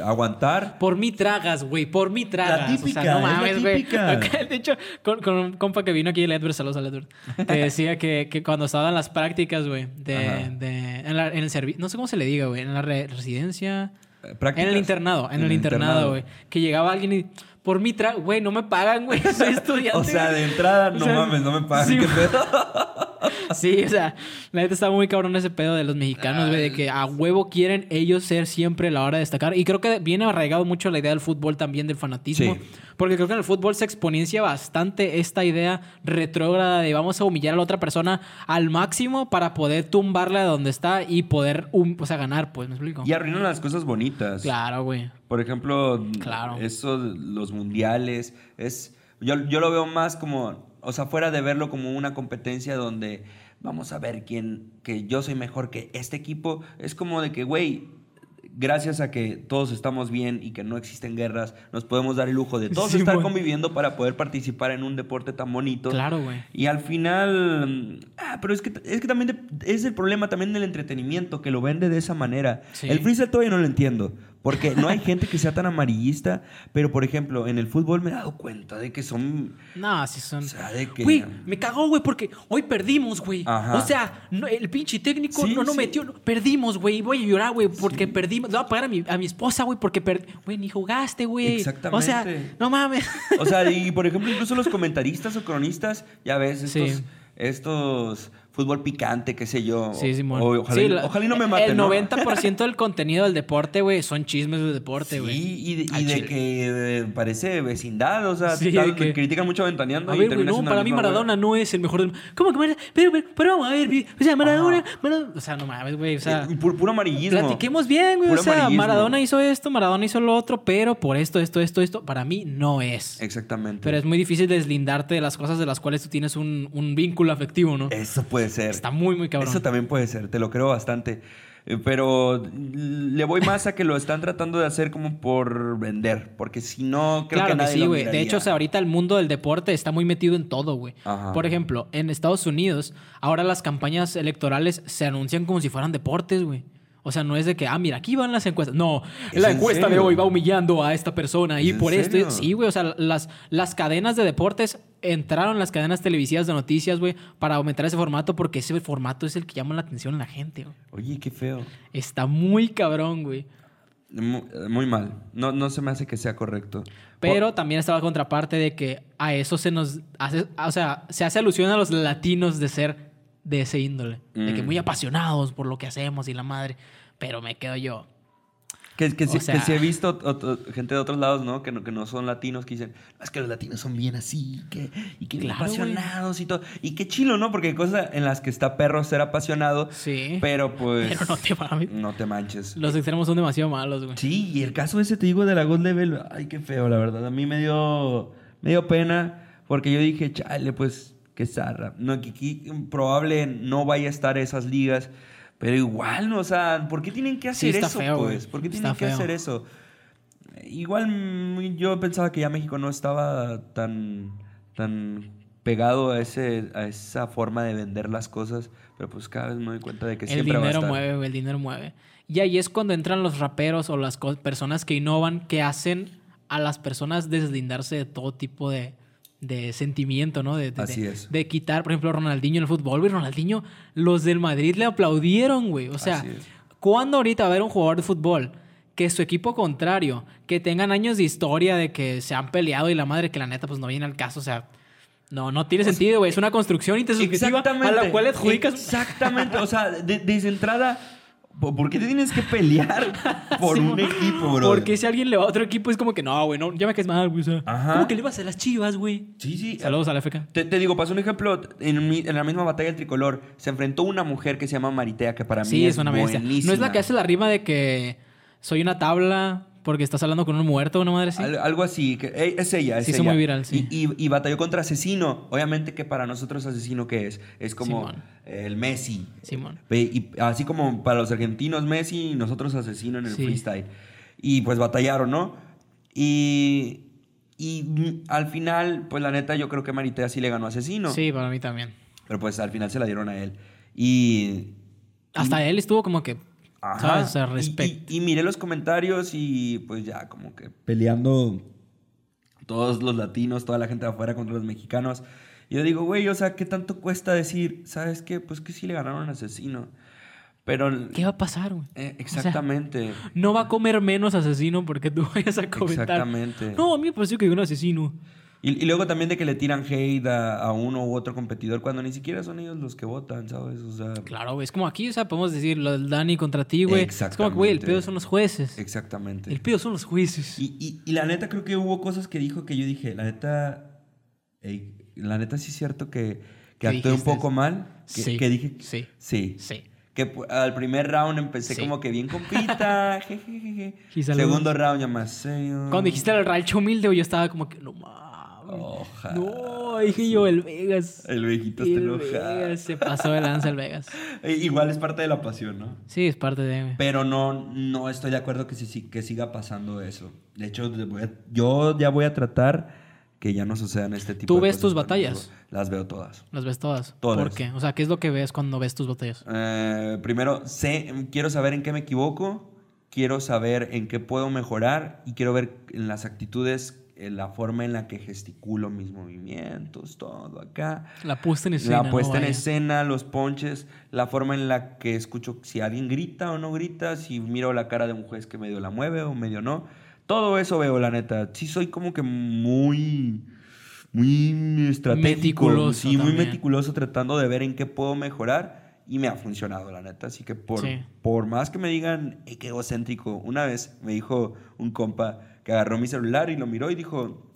B: aguantar.
A: Por mí tragas, güey, por mí tragas.
B: típica,
A: o sea, no
B: es la
A: mames, güey. De hecho, con, con un compa que vino aquí, el Edward, saludos al Edward, te decía que, que cuando estaban las prácticas, güey, de, de, en, la- en el servicio, no sé cómo se le diga, güey, en la re- residencia,
B: eh, prácticas.
A: en el internado, en, el, internado, güey, que llegaba alguien y, por mí tragas, güey, no me pagan, güey, soy estudiante.
B: O sea,
A: güey".
B: de entrada,
A: O
B: no
A: sea,
B: mames, no me pagan.
A: sí,
B: qué pedo.
A: Sí, o sea, la neta está muy cabrón ese pedo de los mexicanos, güey, de que a huevo quieren ellos ser siempre la hora de destacar. Y creo que viene arraigado mucho la idea del fútbol también, del fanatismo.
B: Sí.
A: Porque creo que en el fútbol se exponencia bastante esta idea retrógrada de vamos a humillar a la otra persona al máximo para poder tumbarla de donde está y poder, o sea, ganar, pues, ¿me explico?
B: Y arruinan las cosas bonitas.
A: Claro, güey.
B: Por ejemplo,
A: Claro.
B: eso, los mundiales, es, yo, yo lo veo más como, o sea, fuera de verlo como una competencia donde vamos a ver quién, que yo soy mejor que este equipo, es como de que, güey, gracias a que todos estamos bien y que no existen guerras, nos podemos dar el lujo de todos
A: Sí,
B: estar conviviendo para poder participar en un deporte tan bonito.
A: Claro, güey.
B: Y al final, ah, pero es que, es que también de- es el problema también del entretenimiento, que lo vende de esa manera.
A: Sí.
B: El freestyle todavía no lo entiendo, porque no hay gente que sea tan amarillista, pero por ejemplo, en el fútbol me he dado cuenta de que son...
A: No, sí son.
B: O sea, de que...
A: Güey, me cagó, güey, porque hoy perdimos, güey. O sea, no- el pinche técnico
B: Sí,
A: no, no
B: sí.
A: metió. no- perdimos, güey. Voy a llorar, güey, porque perdimos. Le voy a pagar a mi, a mi esposa, güey, porque perdí. Güey, ni jugaste, güey. O sea,
B: Exactamente.
A: no mames.
B: O sea, y por ejemplo, incluso los comentaristas o cronistas, ya ves, estos,
A: Sí.
B: estos fútbol picante, qué sé yo.
A: Sí, Simón.
B: O- ojalá,
A: Sí,
B: y-
A: la-
B: ojalá y no me maten,
A: El
B: ¿no?
A: 90% del contenido del deporte, güey, son chismes del deporte, güey.
B: Sí, y de, y
A: Al
B: de que eh, parece vecindad, o sea,
A: Sí,
B: tal-
A: de que-
B: critican mucho a Ventaneando
A: A
B: y
A: ver, güey,
B: termina
A: no, para mí Maradona no es el mejor del ¿Cómo que Maradona? Pero, pero, pero vamos a ver, o sea, Maradona, Maradona- o sea, no mames, güey, o sea,
B: Eh, pu- puro amarillismo.
A: platiquemos bien, güey, o
B: Puro
A: sea,
B: amarillismo.
A: Maradona hizo esto, Maradona hizo lo otro, pero por esto, esto, esto, esto, para mí no es.
B: Exactamente.
A: Pero es muy difícil deslindarte de las cosas de las cuales tú tienes un, un vínculo afectivo, ¿no?
B: Eso puede ser.
A: Está muy, muy cabrón.
B: Eso también puede ser, te lo creo bastante. Eh, Pero le voy más a que lo están tratando de hacer como por vender. Porque si no, creo
A: claro
B: que
A: que,
B: nadie
A: sí, güey. De hecho, o sea, ahorita el mundo del deporte está muy metido en todo, güey. Por ejemplo, en Estados Unidos, ahora las campañas electorales se anuncian como si fueran deportes, güey. O sea, no es de que, ah, mira, aquí van las encuestas. No,
B: ¿Es
A: la
B: en
A: encuesta de hoy va humillando a esta persona y
B: ¿Es en
A: por esto. Sí, güey. O sea, las, las cadenas de deportes entraron las cadenas televisivas de noticias, güey, para aumentar ese formato porque ese formato es el que llama la atención a la gente, güey.
B: Oye, qué feo.
A: Está muy cabrón, güey.
B: Mu- Muy, mal. No, no se me hace que sea correcto.
A: Pero también está la contraparte de que a eso se nos hace, o sea, se hace alusión a los latinos de ser de ese índole. De que
B: Mm.
A: muy apasionados por lo que hacemos y la madre. Pero me quedo yo.
B: Que, que, sí,
A: sea-
B: que sí he visto ot- gente de otros lados, ¿no? Que, no? que no son latinos, que dicen, "No, es que los latinos son bien así, que, y que
A: Claro,
B: apasionados y todo. Y qué chilo, ¿no? Porque hay cosas en las que está perro ser apasionado,
A: Sí.
B: pero pues...
A: Pero no te mames.
B: No te manches.
A: Los extremos son demasiado malos, güey.
B: Sí, y el caso ese, te digo, de la God Level, ay, qué feo, la verdad. A mí me dio, me dio pena porque yo dije, chale, pues, qué zarra. No, que aquí probable no vaya a estar esas ligas, pero igual, ¿no? O sea, ¿por qué tienen que hacer eso,
A: feo,
B: pues? ¿Por qué
A: Está
B: tienen que
A: feo.
B: hacer eso? Igual mm, yo pensaba que ya México no estaba tan, tan pegado a, ese, a esa forma de vender las cosas, pero pues cada vez me doy cuenta de que
A: el
B: siempre va a
A: dinero
B: estar.
A: mueve, güey, el dinero mueve. Y ahí es cuando entran los raperos o las personas que innovan, que hacen a las personas deslindarse de todo tipo de, de sentimiento, ¿no? De, de-
B: Así es.
A: de quitar, por ejemplo, Ronaldinho en el fútbol, güey. Ronaldinho, los del Madrid le aplaudieron, güey. O sea. ¿cuándo ahorita va a haber un jugador de fútbol que su equipo contrario, que tengan años de historia de que se han peleado y la madre que la neta pues no viene al caso, o sea... No, no tiene sentido, güey. Es una construcción intersubjetiva a la cual adjudicas...
B: Exactamente. O sea, de- desde entrada, ¿por qué te tienes que pelear por
A: Sí,
B: un equipo, bro?
A: Porque si alguien le va a otro equipo es como que no, güey, no, ya me caes mal, güey. O sea. ¿Cómo que le vas a las chivas, güey?
B: Sí, sí.
A: Saludos a la FK.
B: Te, te digo, pasó un ejemplo en, mi- en la misma batalla del tricolor. Se enfrentó una mujer que se llama Maritea, que para mí es,
A: es una
B: buenísima.
A: No es la que hace la rima de que soy una tabla, porque estás hablando con un muerto, una madre así.
B: Al- algo así, que, eh, es ella, es
A: Se hizo
B: ella.
A: muy viral, sí.
B: Y, y- y batalló contra Asesino. Obviamente que para nosotros Asesino, ¿qué es? Es como
A: Simón.
B: el Messi.
A: Simón.
B: Y así como para los argentinos Messi, nosotros Asesino en el
A: Sí.
B: freestyle. Y pues batallaron, ¿no? Y, y al final, pues la neta, yo creo que Maritea sí le ganó a Asesino.
A: Sí, para mí también.
B: Pero pues al final se la dieron a él. Y...
A: Hasta él estuvo como que,
B: Ajá.
A: ¿sabes? O sea,
B: Y-. Y, y miré los comentarios y pues ya como que peleando todos los latinos, toda la gente de afuera contra los mexicanos. Y yo digo, güey, o sea, ¿qué tanto cuesta decir, ¿sabes qué? Pues que sí le ganaron a asesino. Pero...
A: ¿Qué va a pasar, güey?
B: eh,
A: O sea,
B: exactamente.
A: no va a comer menos asesino porque tú vayas a comentar.
B: Exactamente.
A: No, a mí me pareció que hay un asesino.
B: Y, y luego también de que le tiran hate a, a uno u otro competidor cuando ni siquiera son ellos los que votan, ¿sabes? O sea...
A: Claro, güey. Es como aquí, o sea, podemos decir lo del Dani contra ti, güey. Es como que, güey, el pedo son los jueces.
B: Exactamente.
A: El pedo son los jueces.
B: Y, y- y la neta creo que hubo cosas que dijo que yo dije, la neta, ey, la neta sí es cierto que, que
A: ¿Qué
B: actué un poco mal. Que,
A: Sí,
B: que dije,
A: sí.
B: sí.
A: Sí.
B: Que al primer round empecé
A: Sí.
B: como que bien compita, jejeje. Segundo round ya más serio.
A: Cuando dijiste el rancho humilde, güey, yo estaba como que, no mames.
B: Ojalá.
A: No, dije yo, el Vegas.
B: El viejito está enojado.
A: Vegas se pasó de lanza el Vegas.
B: Eh, Igual es parte de la pasión, ¿no?
A: Sí, es parte de.
B: Pero no, no estoy de acuerdo que, que siga pasando eso. De hecho, de- voy a- yo ya voy a tratar que ya no sucedan este tipo
A: ¿Tú
B: de
A: ves
B: cosas
A: tus
B: conmigo.
A: batallas?
B: Las veo todas.
A: Las ves todas.
B: Todas.
A: ¿Por qué? O sea, ¿qué es lo que ves cuando ves tus batallas?
B: Eh, primero, sé, quiero saber en qué me equivoco, quiero saber en qué puedo mejorar y quiero ver en las actitudes, la forma en la que gesticulo mis movimientos, todo acá.
A: La puesta en escena.
B: La puesta
A: ¿no?
B: en escena, los ponches, la forma en la que escucho si alguien grita o no grita, si miro la cara de un juez que medio la mueve o medio no. Todo eso veo, la neta. Sí soy como que muy... Muy estratégico.
A: Meticuloso
B: Sí, muy
A: también.
B: meticuloso tratando de ver en qué puedo mejorar y me ha funcionado, la neta. Así que por,
A: Sí.
B: por más que me digan, "Ey, qué egocéntrico, una vez me dijo un compa que agarró mi celular y lo miró y dijo,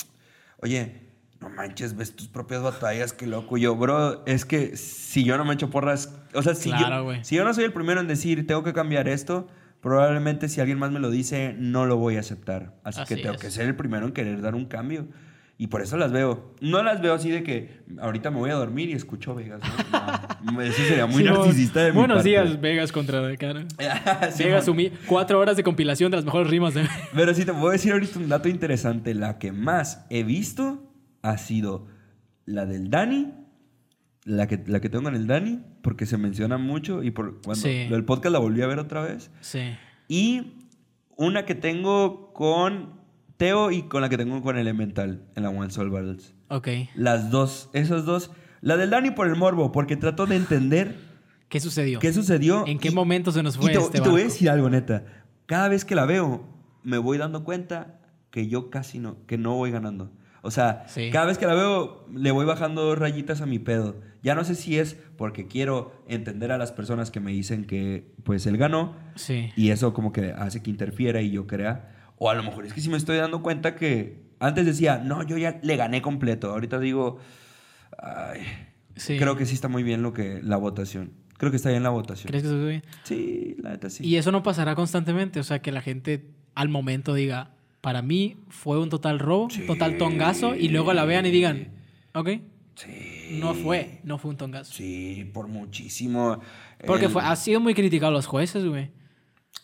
B: oye, no manches, ves tus propias batallas, qué loco. Yo, bro, es que si yo no me echo porras, o sea, si,
A: Claro,
B: yo, si yo no soy el primero en decir, tengo que cambiar esto, probablemente si alguien más me lo dice, no lo voy a aceptar. Así, que tengo
A: es.
B: que ser el primero en querer dar un cambio. Y por eso las veo. No las veo así de que ahorita me voy a dormir y escucho Vegas. ¿no? No, eso sería muy
A: Sí,
B: narcisista de mi
A: Buenos
B: parte.
A: días, Vegas contra de cara.
B: Sí,
A: Vegas sumi- cuatro horas de compilación de las mejores rimas de.
B: Pero sí te puedo decir ahorita un dato interesante. La que más he visto ha sido la del Dani. La que, la que tengo en el Dani, porque se menciona mucho y por cuando
A: Sí.
B: lo del podcast la volví a ver otra vez.
A: Sí.
B: Y una que tengo con Teo y con la que tengo con Elemental en la One Soul Battles.
A: Ok.
B: Las dos, esas dos. La del Dani por el morbo, porque trato de entender
A: ¿Qué sucedió?
B: qué sucedió.
A: ¿En qué
B: y-
A: momento se nos
B: y
A: fue
B: te,
A: este
B: y te voy a decir algo, neta. Cada vez que la veo, me voy dando cuenta que yo casi no, que no voy ganando. O sea,
A: Sí.
B: cada vez que la veo, le voy bajando rayitas a mi pedo. Ya no sé si es porque quiero entender a las personas que me dicen que, pues, él ganó.
A: Sí.
B: Y eso como que hace que interfiera y yo crea. O a lo mejor es que sí me estoy dando cuenta que antes decía, no, yo ya le gané completo. Ahorita digo, ay,
A: Sí.
B: creo que sí está muy bien lo que la votación. Creo que está bien la votación.
A: ¿Crees que se bien?
B: Sí, la neta sí.
A: Y eso no pasará constantemente. O sea, que la gente al momento diga, para mí fue un total robo,
B: Sí.
A: total tongazo, y luego la vean y digan, ok,
B: Sí.
A: no fue, no fue un tongazo.
B: Sí, por muchísimo.
A: Porque
B: El-
A: fue, ha sido muy criticado los jueces, güey.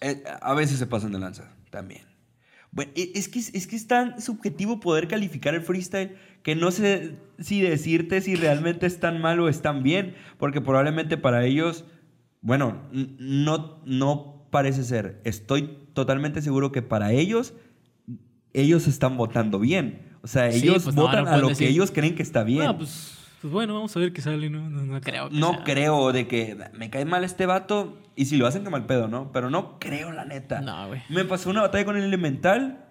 B: Eh, a veces se pasan de lanza, también. Bueno, e- es que, es que es tan subjetivo poder calificar el freestyle que no sé si decirte si realmente es tan mal o es tan bien, porque probablemente para ellos, bueno, no, no parece ser. Estoy totalmente seguro que para ellos, ellos están votando bien. O sea,
A: Sí,
B: ellos
A: pues
B: votan
A: no
B: a lo que ellos creen que está bien.
A: Ah, pues, pues bueno, vamos a ver qué sale, ¿no? No, no creo. que
B: No
A: sea-
B: creo de que me cae mal este vato. Y si lo hacen, que mal pedo, ¿no? Pero no creo, la neta.
A: No, güey.
B: Me pasó una batalla con el Elemental,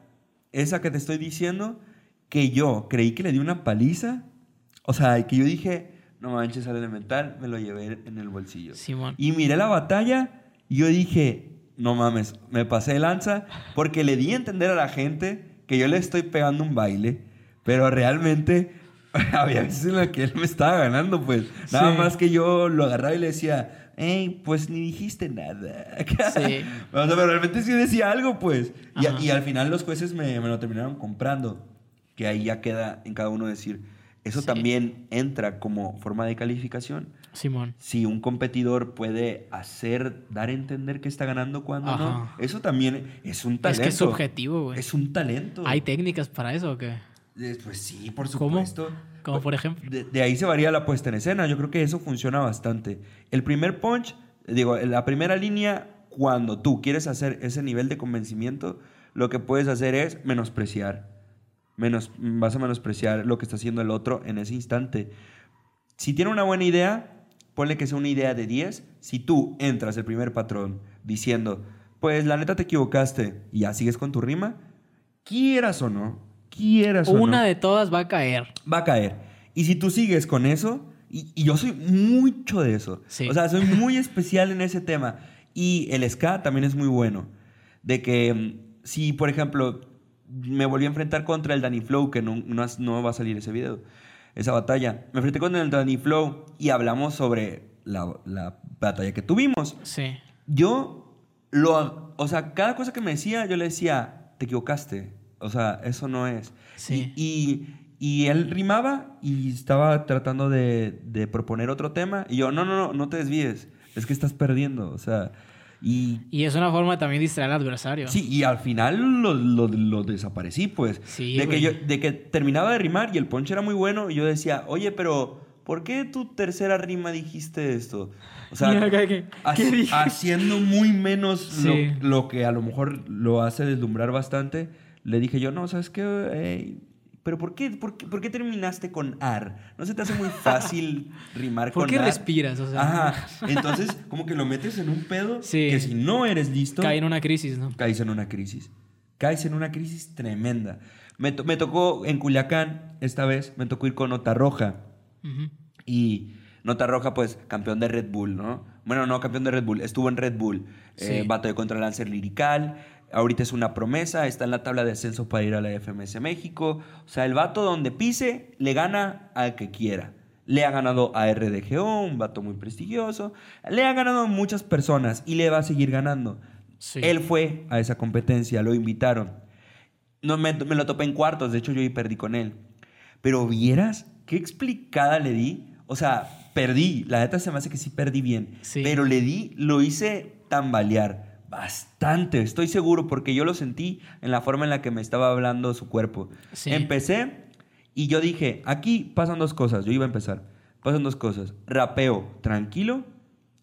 B: esa que te estoy diciendo, que yo creí que le di una paliza. O sea, que yo dije, no manches al Elemental, me lo llevé en el bolsillo.
A: Simón.
B: Y miré la batalla y yo dije, no mames, me pasé de lanza porque le di a entender a la gente que yo le estoy pegando un baile, pero realmente había veces en las que él me estaba ganando, pues. Nada
A: Sí.
B: más que yo lo agarraba y le decía, Ey, pues ni dijiste nada.
A: Sí.
B: o sea, pero realmente sí decía algo, pues. Y, y al final los jueces me, me lo terminaron comprando. Que ahí ya queda en cada uno decir. Eso
A: Sí.
B: también entra como forma de calificación.
A: Simón.
B: Si un competidor puede hacer, dar a entender que está ganando cuando no,
A: Ajá.
B: eso también es un talento.
A: Es que es subjetivo, güey.
B: Es un talento.
A: ¿Hay técnicas para eso o qué?
B: Pues sí, por
A: ¿Cómo?
B: supuesto.
A: Como por ejemplo.
B: De, de ahí se varía la puesta en escena. Yo creo que eso funciona bastante. El primer punch, digo, la primera línea, cuando tú quieres hacer ese nivel de convencimiento, lo que puedes hacer es menospreciar. Menos, vas a menospreciar lo que está haciendo el otro en ese instante. Si tiene una buena idea, ponle que sea una idea de 10. Si tú entras el primer patrón diciendo, pues la neta te equivocaste y ya sigues con tu rima, quieras o no, quieras o no
A: Una de todas va a caer.
B: va a caer. Y si tú sigues con eso, y, y yo soy mucho de eso,
A: Sí.
B: o sea, soy muy especial en ese tema. Y el ska también es muy bueno. De que mm, si, por ejemplo, me volví a enfrentar contra el Danny Flow, que no, no, va a salir ese video, esa batalla, me enfrenté con el Danny Flow y hablamos sobre la, la batalla que tuvimos.
A: Sí.
B: Yo lo, o sea, cada cosa que me decía, yo le decía, te equivocaste. O sea, eso no es.
A: Sí.
B: Y, y, y él rimaba y estaba tratando de, de proponer otro tema. Y yo, no, no, no, no te desvíes. Es que estás perdiendo. O sea, y
A: Y es una forma de también distraer al adversario.
B: sí, y al final lo, lo- lo desaparecí, pues.
A: Sí,
B: de, que yo, de que terminaba de rimar y el punch era muy bueno. Y yo decía, oye, pero ¿por qué tu tercera rima dijiste esto? O sea,
A: ¿qué- qué-
B: haciendo muy menos
A: Sí.
B: lo, lo que a lo mejor lo hace deslumbrar bastante, le dije yo, no, ¿sabes qué? ¿Pero por qué, por, qué, por qué terminaste con ar? ¿No se te hace muy fácil rimar
A: ¿Por
B: con
A: qué
B: ar?
A: respiras? O sea,
B: Ajá. Entonces, como que lo metes en un pedo
A: Sí.
B: que si no eres listo,
A: cae en una crisis, ¿no?
B: caes en una crisis. Caes en una crisis tremenda. Me, to- me tocó en Culiacán, esta vez, me tocó ir con Nota Roja. Y Nota Roja, pues, campeón de Red Bull, ¿no? Bueno, no, campeón de Red Bull. Estuvo en Red Bull. Eh,
A: Sí.
B: vato de contra Lancer Lirical. Ahorita es una promesa. Está en la tabla de ascenso para ir a la FMS México. O sea, el vato donde pise, le gana al que quiera. Le ha ganado a RDGO, un vato muy prestigioso. Le ha ganado a muchas personas y le va a seguir ganando.
A: Sí.
B: Él fue a esa competencia, lo invitaron. No, me, me lo topé en cuartos, de hecho yo ahí perdí con él. Pero vieras qué explicada le di. O sea, perdí. La neta se me hace que sí perdí bien.
A: Sí.
B: Pero le di, lo hice tambalear. Bastante, estoy seguro, porque yo lo sentí en la forma en la que me estaba hablando su cuerpo.
A: Sí.
B: Empecé y yo dije, aquí pasan dos cosas. Yo iba a empezar. Pasan dos cosas. Rapeo tranquilo,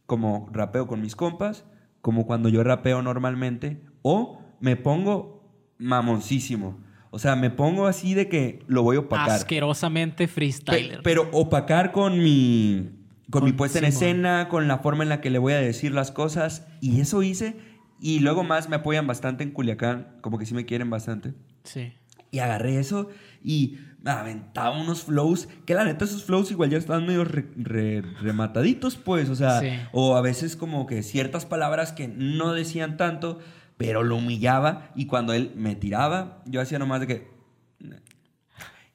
B: como rapeo con mis compas, como cuando yo rapeo normalmente, o me pongo mamoncísimo. O sea, me pongo así de que lo voy a opacar.
A: Asquerosamente
B: Pe-
A: freestyler.
B: pero opacar con mi con, mi
A: Con-
B: puesta en
A: Simón.
B: escena, con la forma en la que le voy a decir las cosas y eso hice y luego más me apoyan bastante en Culiacán, como que sí me quieren bastante.
A: Sí.
B: Y agarré eso y me aventaba unos flows, que la neta esos flows igual ya estaban medio re- re- remataditos, pues, o sea,
A: Sí.
B: o a veces como que ciertas palabras que no decían tanto, pero lo humillaba y cuando él me tiraba, yo hacía nomás de que...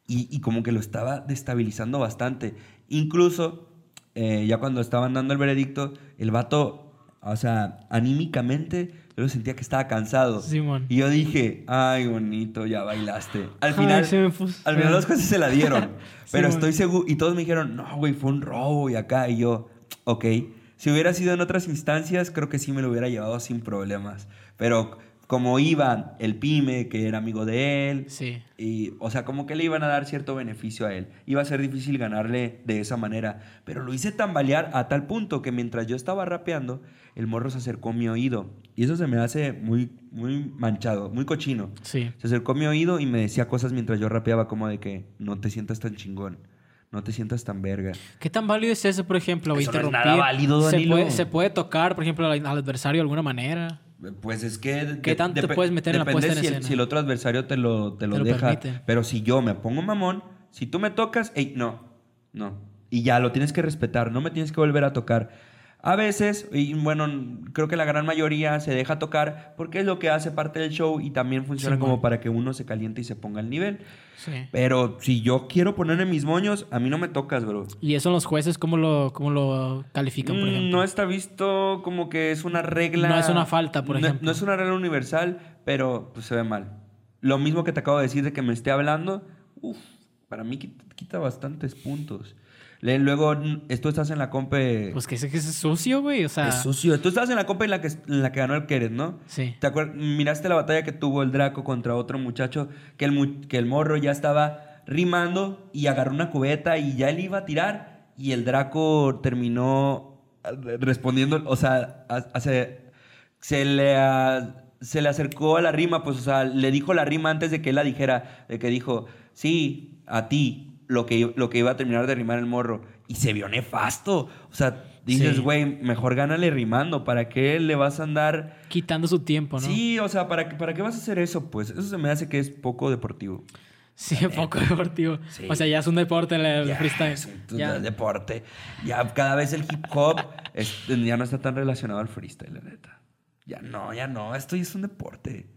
B: Y, y como que lo estaba destabilizando bastante. Incluso, eh, ya cuando estaban dando el veredicto, el vato, o sea, anímicamente, yo sentía que estaba cansado.
A: Simón.
B: Y yo dije, ay, bonito, ya bailaste. Al
A: Ay,
B: final,
A: puso-
B: al final los jueces se la dieron. pero estoy seguro. Y todos me dijeron, no, güey, fue un robo y acá. Y yo, ok. Si hubiera sido en otras instancias, creo que sí me lo hubiera llevado sin problemas. Pero como iba el Pyme, que era amigo de él,
A: Sí.
B: y, o sea, como que le iban a dar cierto beneficio a él. Iba a ser difícil ganarle de esa manera. Pero lo hice tambalear a tal punto que mientras yo estaba rapeando, el morro se acercó a mi oído. Y eso se me hace muy, muy manchado, muy cochino.
A: Sí.
B: Se acercó a mi oído y me decía cosas mientras yo rapeaba como de que no te sientas tan chingón. No te sientas tan verga.
A: ¿Qué tan válido es eso, por ejemplo?
B: Eso no es
A: interrumpir?
B: nada válido,
A: ¿Se puede, ¿Se puede tocar, por ejemplo, al, al adversario de alguna manera?
B: Pues es que...
A: ¿Qué tanto te puedes meter en la puesta en
B: si el,
A: escena?
B: si el otro adversario te lo, te lo,
A: Te lo
B: deja.
A: permite.
B: Pero si yo me pongo mamón, si tú me tocas, ey, no, no. Y ya lo tienes que respetar, no me tienes que volver a tocar. A veces, y bueno, creo que la gran mayoría se deja tocar porque es lo que hace parte del show y también funciona
A: Simón.
B: como para que uno se caliente y se ponga al nivel.
A: Sí.
B: Pero si yo quiero ponerme mis moños, a mí no me tocas, bro.
A: ¿Y eso los jueces cómo lo, cómo lo califican, por
B: Mm,
A: ejemplo?
B: No está visto como que es una regla.
A: No es una falta, por
B: no,
A: ejemplo.
B: No es una regla universal, pero pues, se ve mal. Lo mismo que te acabo de decir de que me esté hablando, uf, para mí quita, quita bastantes puntos. Luego, tú estás en la compe.
A: Pues que ese que es sucio, güey. O sea,
B: es sucio. Tú estabas en la compe en la que, en la que ganó el Keret, ¿no?
A: sí.
B: ¿Te acuerdas? Miraste la batalla que tuvo el Draco contra otro muchacho que el, que el morro ya estaba rimando y agarró una cubeta y ya él iba a tirar y el Draco terminó eh, respondiendo, o sea, hace- se le, a- se le acercó a la rima, pues, o sea, le dijo la rima antes de que él la dijera, de que dijo, sí, a ti, lo que, lo que iba a terminar de rimar el morro. Y se vio nefasto. O sea, dices,
A: Sí.
B: güey, mejor gánale rimando. ¿Para qué le vas a andar
A: Quitando su tiempo, ¿no?
B: Sí, o sea, ¿para, qué- ¿para qué vas a hacer eso? Pues eso se me hace que es poco deportivo.
A: Sí, poco deportivo.
B: Sí.
A: O sea, ya es un deporte el, el
B: Ya,
A: freestyle.
B: es un
A: Ya.
B: deporte. Ya cada vez el hip hop es- ya no está tan relacionado al freestyle, la neta. Ya no, ya no. Esto ya es un deporte.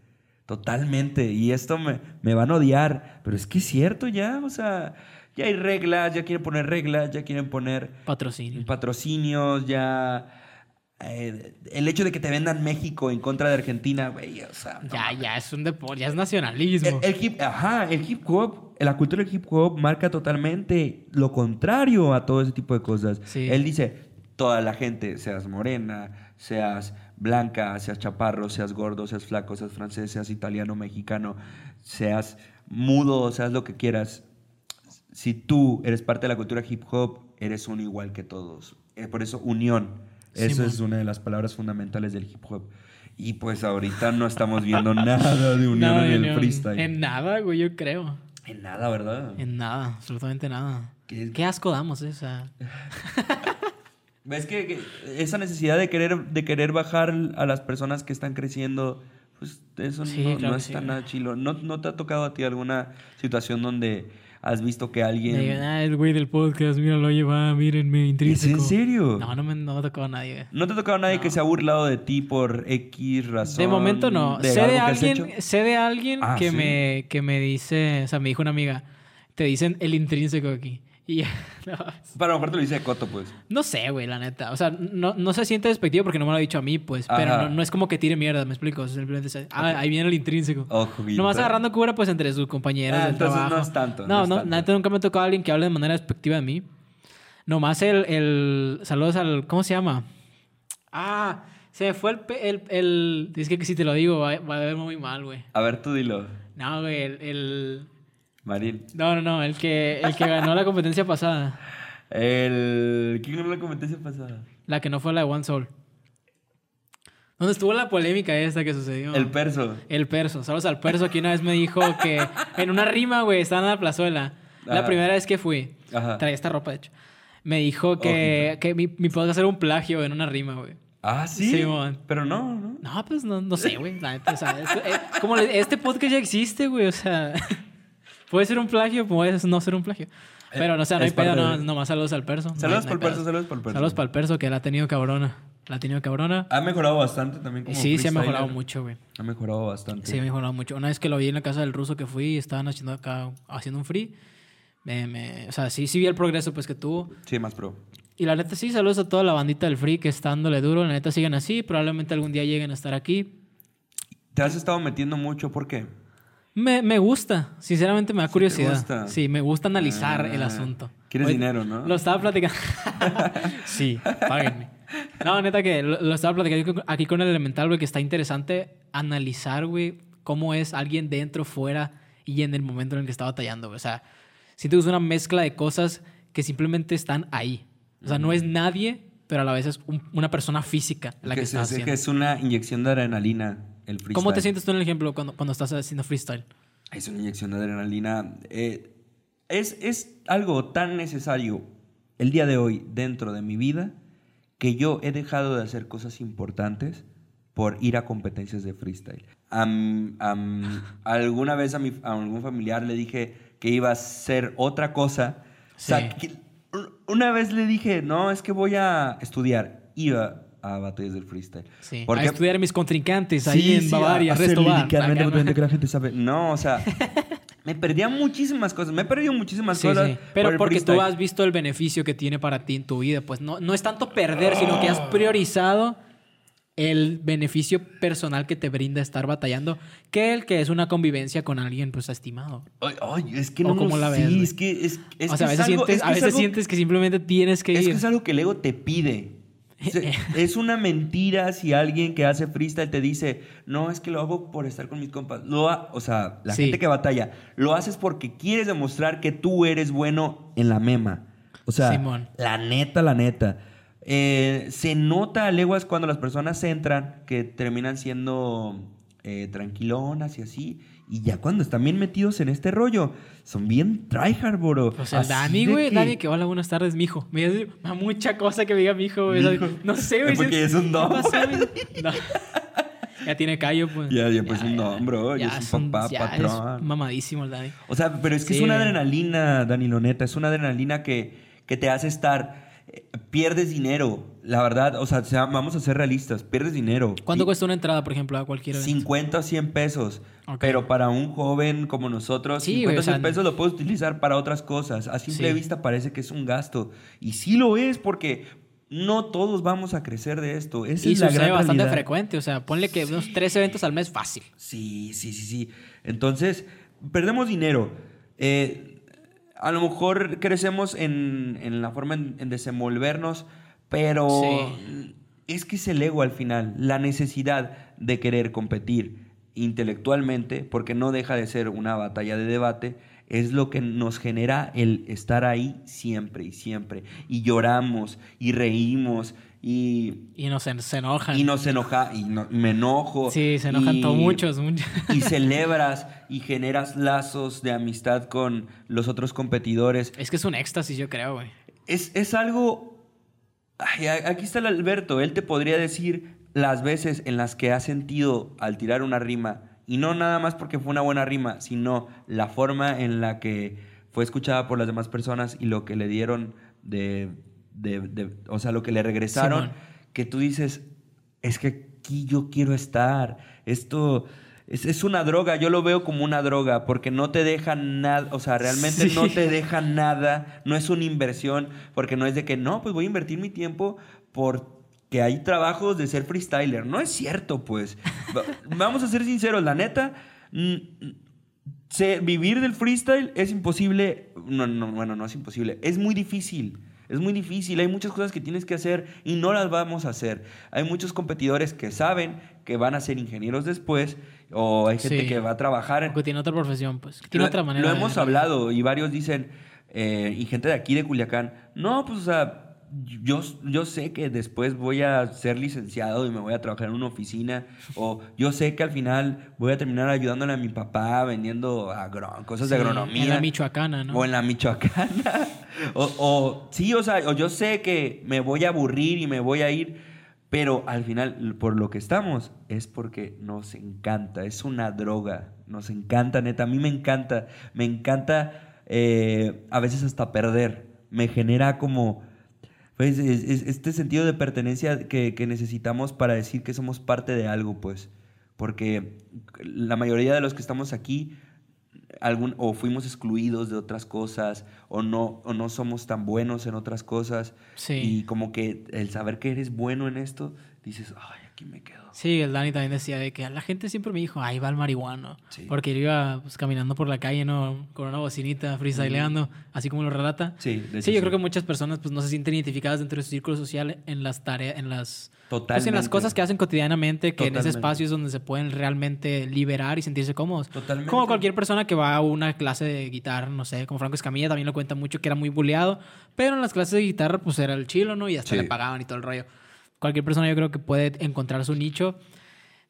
B: Totalmente. Y esto me, me van a odiar. Pero es que es cierto ya. O sea, ya hay reglas, ya quieren poner reglas, ya quieren poner
A: Patrocinio.
B: patrocinios, ya... eh, el hecho de que te vendan México en contra de Argentina, güey, o sea... no
A: Ya, ya es un deporte, ya es nacionalismo.
B: El, el hip, ajá, el hip hop, la cultura del hip hop marca totalmente lo contrario a todo ese tipo de cosas.
A: Sí.
B: Él dice, toda la gente, seas morena, seas blanca, seas chaparro, seas gordo, seas flaco, seas francés, seas italiano, mexicano, seas mudo, seas lo que quieras. Si tú eres parte de la cultura hip hop, eres uno igual que todos. Eh, Por eso, unión. Eso
A: Simón.
B: es una de las palabras fundamentales del hip hop. Y pues ahorita no estamos viendo nada de unión
A: Nada
B: en
A: de
B: el
A: unión.
B: freestyle.
A: En nada, güey, yo creo.
B: En nada, ¿verdad?
A: En nada, absolutamente nada.
B: ¿Qué-
A: Qué asco damos, eh, o sea.
B: ¿Ves que, que esa necesidad de querer, de querer bajar a las personas que están creciendo, pues eso
A: Sí,
B: no,
A: claro
B: no está
A: sí.
B: nada chilo? ¿No, ¿No te ha tocado a ti alguna situación donde has visto que alguien...
A: digan, ah, el güey del podcast, míralo, lleva, mírenme,
B: ¿Es
A: intrínseco.
B: en serio?
A: No, no me, no ha tocado a nadie.
B: ¿No te ha tocado a nadie
A: No.
B: que se ha burlado de ti por X razón?
A: De momento no.
B: de
A: sé, de alguien, sé de alguien
B: Ah,
A: que,
B: ¿sí?
A: me, que me dice, o sea, me dijo una amiga, te dicen el intrínseco aquí. Y no,
B: Para lo mejor te lo dice de Coto, pues.
A: no sé, güey, la neta. O sea, no, no se siente despectivo porque no me lo ha dicho a mí, pues. Pero no, no es como que tire mierda, me explico. Simplemente se- ah, ahí viene el intrínseco.
B: Ojo,
A: Nomás agarrando cura, pues, entre sus compañeros
B: Ah,
A: del
B: entonces
A: trabajo.
B: no es tanto,
A: No,
B: no
A: la neta nunca me ha tocado a alguien que hable de manera despectiva de mí. Nomás el, el... Saludos al... ¿Cómo se llama? Ah, se fue el... el, el es que si te lo digo va, va a ver muy mal, güey.
B: A ver, tú dilo,
A: No, güey, el... el-
B: Maril.
A: No, no, no, el que, el que ganó la competencia pasada.
B: El... ¿Quién ganó la competencia pasada?
A: La que no fue la de One Soul. Donde estuvo la polémica esta que sucedió.
B: El perso.
A: El perso. Saludos al perso que una vez me dijo que en una rima, güey, estaba en la plazuela. La primera vez que fui.
B: Ajá.
A: Traía esta ropa, de hecho. Me dijo que, que mi, mi podcast era un plagio en una rima, güey.
B: Ah, sí.
A: Sí.
B: Pero no, ¿no?
A: No, pues no, no sé, güey. o sea, eh, como este podcast ya existe, güey. O sea, puede ser un plagio, puede no ser un plagio. Pero, no sé, no hay pedo, no,
B: de-
A: nomás saludos al perso.
B: Saludos
A: no
B: para el perso, saludos para el perso.
A: Saludos para el perso que la ha tenido cabrona. La ha tenido cabrona.
B: Ha mejorado bastante también como
A: sí, sí ha mejorado mucho, güey.
B: Ha mejorado bastante.
A: Sí, ha mejorado mucho. Una vez que lo vi en la casa del ruso que fui, estaban haciendo acá, haciendo un free. Me, me- o sea, sí, sí vi el progreso pues que tuvo.
B: Sí, más pro.
A: Y la neta sí, saludos a toda la bandita del free que está dándole duro. La neta siguen así. Probablemente algún día lleguen a estar aquí.
B: Te has estado metiendo mucho, ¿por qué?
A: Me, me gusta, sinceramente me da curiosidad.
B: gusta?
A: Sí, me gusta analizar
B: Ah,
A: el asunto.
B: quieres
A: Hoy-
B: dinero, ¿no?
A: Lo estaba platicando. sí, páguenme. No, neta que lo, lo estaba platicando aquí con el elemental, güey, que está interesante analizar, güey, cómo es alguien dentro, fuera y en el momento en el que está batallando, güey. O sea, siento que es una mezcla de cosas que simplemente están ahí. O sea, no es nadie, pero a la vez es un- una persona física la que,
B: que,
A: está
B: es, es
A: haciendo.
B: que es una inyección de adrenalina el freestyle.
A: ¿Cómo te sientes tú en el ejemplo cuando, cuando estás haciendo freestyle?
B: Es una inyección de adrenalina. Eh, es, es algo tan necesario el día de hoy dentro de mi vida que yo he dejado de hacer cosas importantes por ir a competencias de freestyle. Am- am- alguna vez a, mi, a algún familiar le dije que iba a hacer otra cosa. O sea,
A: Sí.
B: que- una vez le dije, no, es que voy a estudiar. iba a batallas del freestyle.
A: Sí.
B: ¿Por
A: a
B: qué?
A: estudiar a mis contrincantes ahí en
B: sí,
A: Bavaria,
B: a
A: resto
B: de que la gente sabe. No, o sea, me perdía muchísimas cosas. Me he perdido muchísimas
A: Sí,
B: cosas. por
A: Pero porque tú has visto el beneficio que tiene para ti en tu vida. Pues no, no es tanto perder, sino que has priorizado el beneficio personal que te brinda estar batallando que el que es una convivencia con alguien pues estimado.
B: Ay, ay, es que
A: ¿O
B: no.
A: cómo la ves,
B: es que es, es
A: o sea, a
B: es
A: veces,
B: algo-
A: sientes,
B: es que
A: a
B: es
A: veces
B: algo-
A: sientes que simplemente tienes que
B: Es
A: ir.
B: que es algo que el ego te pide. Es una mentira si alguien que hace freestyle te dice, no, es que lo hago por estar con mis compas. Lo ha- o sea, la
A: Sí.
B: gente que batalla, lo haces porque quieres demostrar que tú eres bueno en la mema. O sea,
A: Simón.
B: la neta, la neta. Eh, se nota a leguas cuando las personas entran que terminan siendo eh, tranquilonas y así. Y ya cuando están bien metidos en este rollo, son bien tryhard, bro.
A: O sea,
B: Así
A: Dani, güey,
B: que-
A: Dani, que hola, buenas tardes, mijo. Me dice "Ma, mucha cosa que me diga mijo, güey. No sé, güey.
B: Porque es un.
A: No. Ya tiene callo, pues.
B: Ya, ya, pues, un don, bro, ya es un papá,
A: ya
B: patrón.
A: Es mamadísimo el Dani.
B: O sea, pero es que
A: Sí,
B: es una adrenalina, Dani, lo neta. Es una adrenalina que, que te hace estar. Eh, pierdes dinero, la verdad. O sea, sea- vamos a ser realistas. Pierdes dinero.
A: ¿Cuánto
B: Y
A: cuesta una entrada, por ejemplo, a cualquier evento?
B: 50 o 100 pesos.
A: Ok.
B: Pero para un joven como nosotros,
A: Sí,
B: 50
A: güey,
B: o
A: o sea,
B: 100 pesos lo puedes utilizar para otras cosas. A simple
A: Sí.
B: vista parece que es un gasto. Y sí lo es porque no todos vamos a crecer de esto. Esa
A: Y
B: es la
A: sucede
B: gran
A: bastante
B: realidad.
A: frecuente. O sea, ponle que unos tres eventos al mes fácil.
B: Sí, sí, sí, sí. Entonces, perdemos dinero. Eh, a lo mejor crecemos en, en la forma en, en desenvolvernos, pero
A: Sí.
B: es que es el ego al final, la necesidad de querer competir intelectualmente, porque no deja de ser una batalla de debate, es lo que nos genera el estar ahí siempre y siempre. Y lloramos y reímos y,
A: Y nos en- se enojan.
B: y nos enoja y no- me enojo.
A: Sí, se enojan todos muchos, muchos.
B: y celebras y generas lazos de amistad con los otros competidores.
A: Es que es un éxtasis, yo creo, güey.
B: Es, es algo... Ay, aquí está el Alberto, él te podría decir las veces en las que ha sentido al tirar una rima, y no nada más porque fue una buena rima, sino la forma en la que fue escuchada por las demás personas y lo que le dieron de... de- de- o sea, lo que le regresaron, que tú dices, es que aquí yo quiero estar. Esto es, es una droga, yo lo veo como una droga, porque no te deja nada, o sea, realmente
A: Sí.
B: no te deja nada, no es una inversión, porque no es de que, no, pues voy a invertir mi tiempo porque hay trabajos de ser freestyler. No es cierto, pues. Va- Vamos a ser sinceros, la neta, vivir del freestyle es imposible. No, no, bueno, no es imposible. Es muy difícil. Es muy difícil. Hay muchas cosas que tienes que hacer y no las vamos a hacer. Hay muchos competidores que saben que van a ser ingenieros después o hay gente
A: Sí.
B: que va a trabajar.
A: Porque tiene otra profesión, pues. que Tiene
B: Lo-
A: otra manera.
B: Lo
A: de-
B: hemos hablado y varios dicen, eh, y gente de aquí de Culiacán, no, pues o sea, yo, yo sé que después voy a ser licenciado y me voy a trabajar en una oficina, o yo sé que al final voy a terminar ayudándole a mi papá vendiendo agro- cosas de agronomía.
A: En la michoacana, ¿no?
B: O en la Michoacana. o, o- sí, o sea, o yo sé que me voy a aburrir y me voy a ir, pero al final, por lo que estamos, es porque nos encanta, es una droga, nos encanta, neta, a mí me encanta, me encanta eh, a veces hasta perder, me genera como... Pues, es- es- este sentido de pertenencia que, que necesitamos para decir que somos parte de algo, pues. Porque la mayoría de los que estamos aquí algún, o fuimos excluidos de otras cosas, o no, o no somos tan buenos en otras cosas.
A: Sí.
B: Y como que el saber que eres bueno en esto, dices, ay, aquí me quedo.
A: Sí, el Dani también decía de que la gente siempre me dijo, ahí va el marihuano.
B: Sí.
A: Porque yo iba pues, caminando por la calle, ¿no? Con una bocinita, freestyleando, así como lo relata.
B: Sí, de
A: Sí, yo creo que muchas personas pues no se sienten identificadas dentro de su círculo social en las tareas, en las... pues, en las
B: Totalmente.
A: cosas que hacen cotidianamente, que en ese
B: Totalmente.
A: espacio es donde se pueden realmente liberar y sentirse cómodos.
B: Totalmente.
A: Como cualquier persona que va a una clase de guitarra, no sé, como Franco Escamilla también lo cuenta mucho que era muy bulleado, pero en las clases de guitarra pues era el chilo, ¿no? Y hasta
B: Sí.
A: le pagaban y todo el rollo. Cualquier persona yo creo que puede encontrar su nicho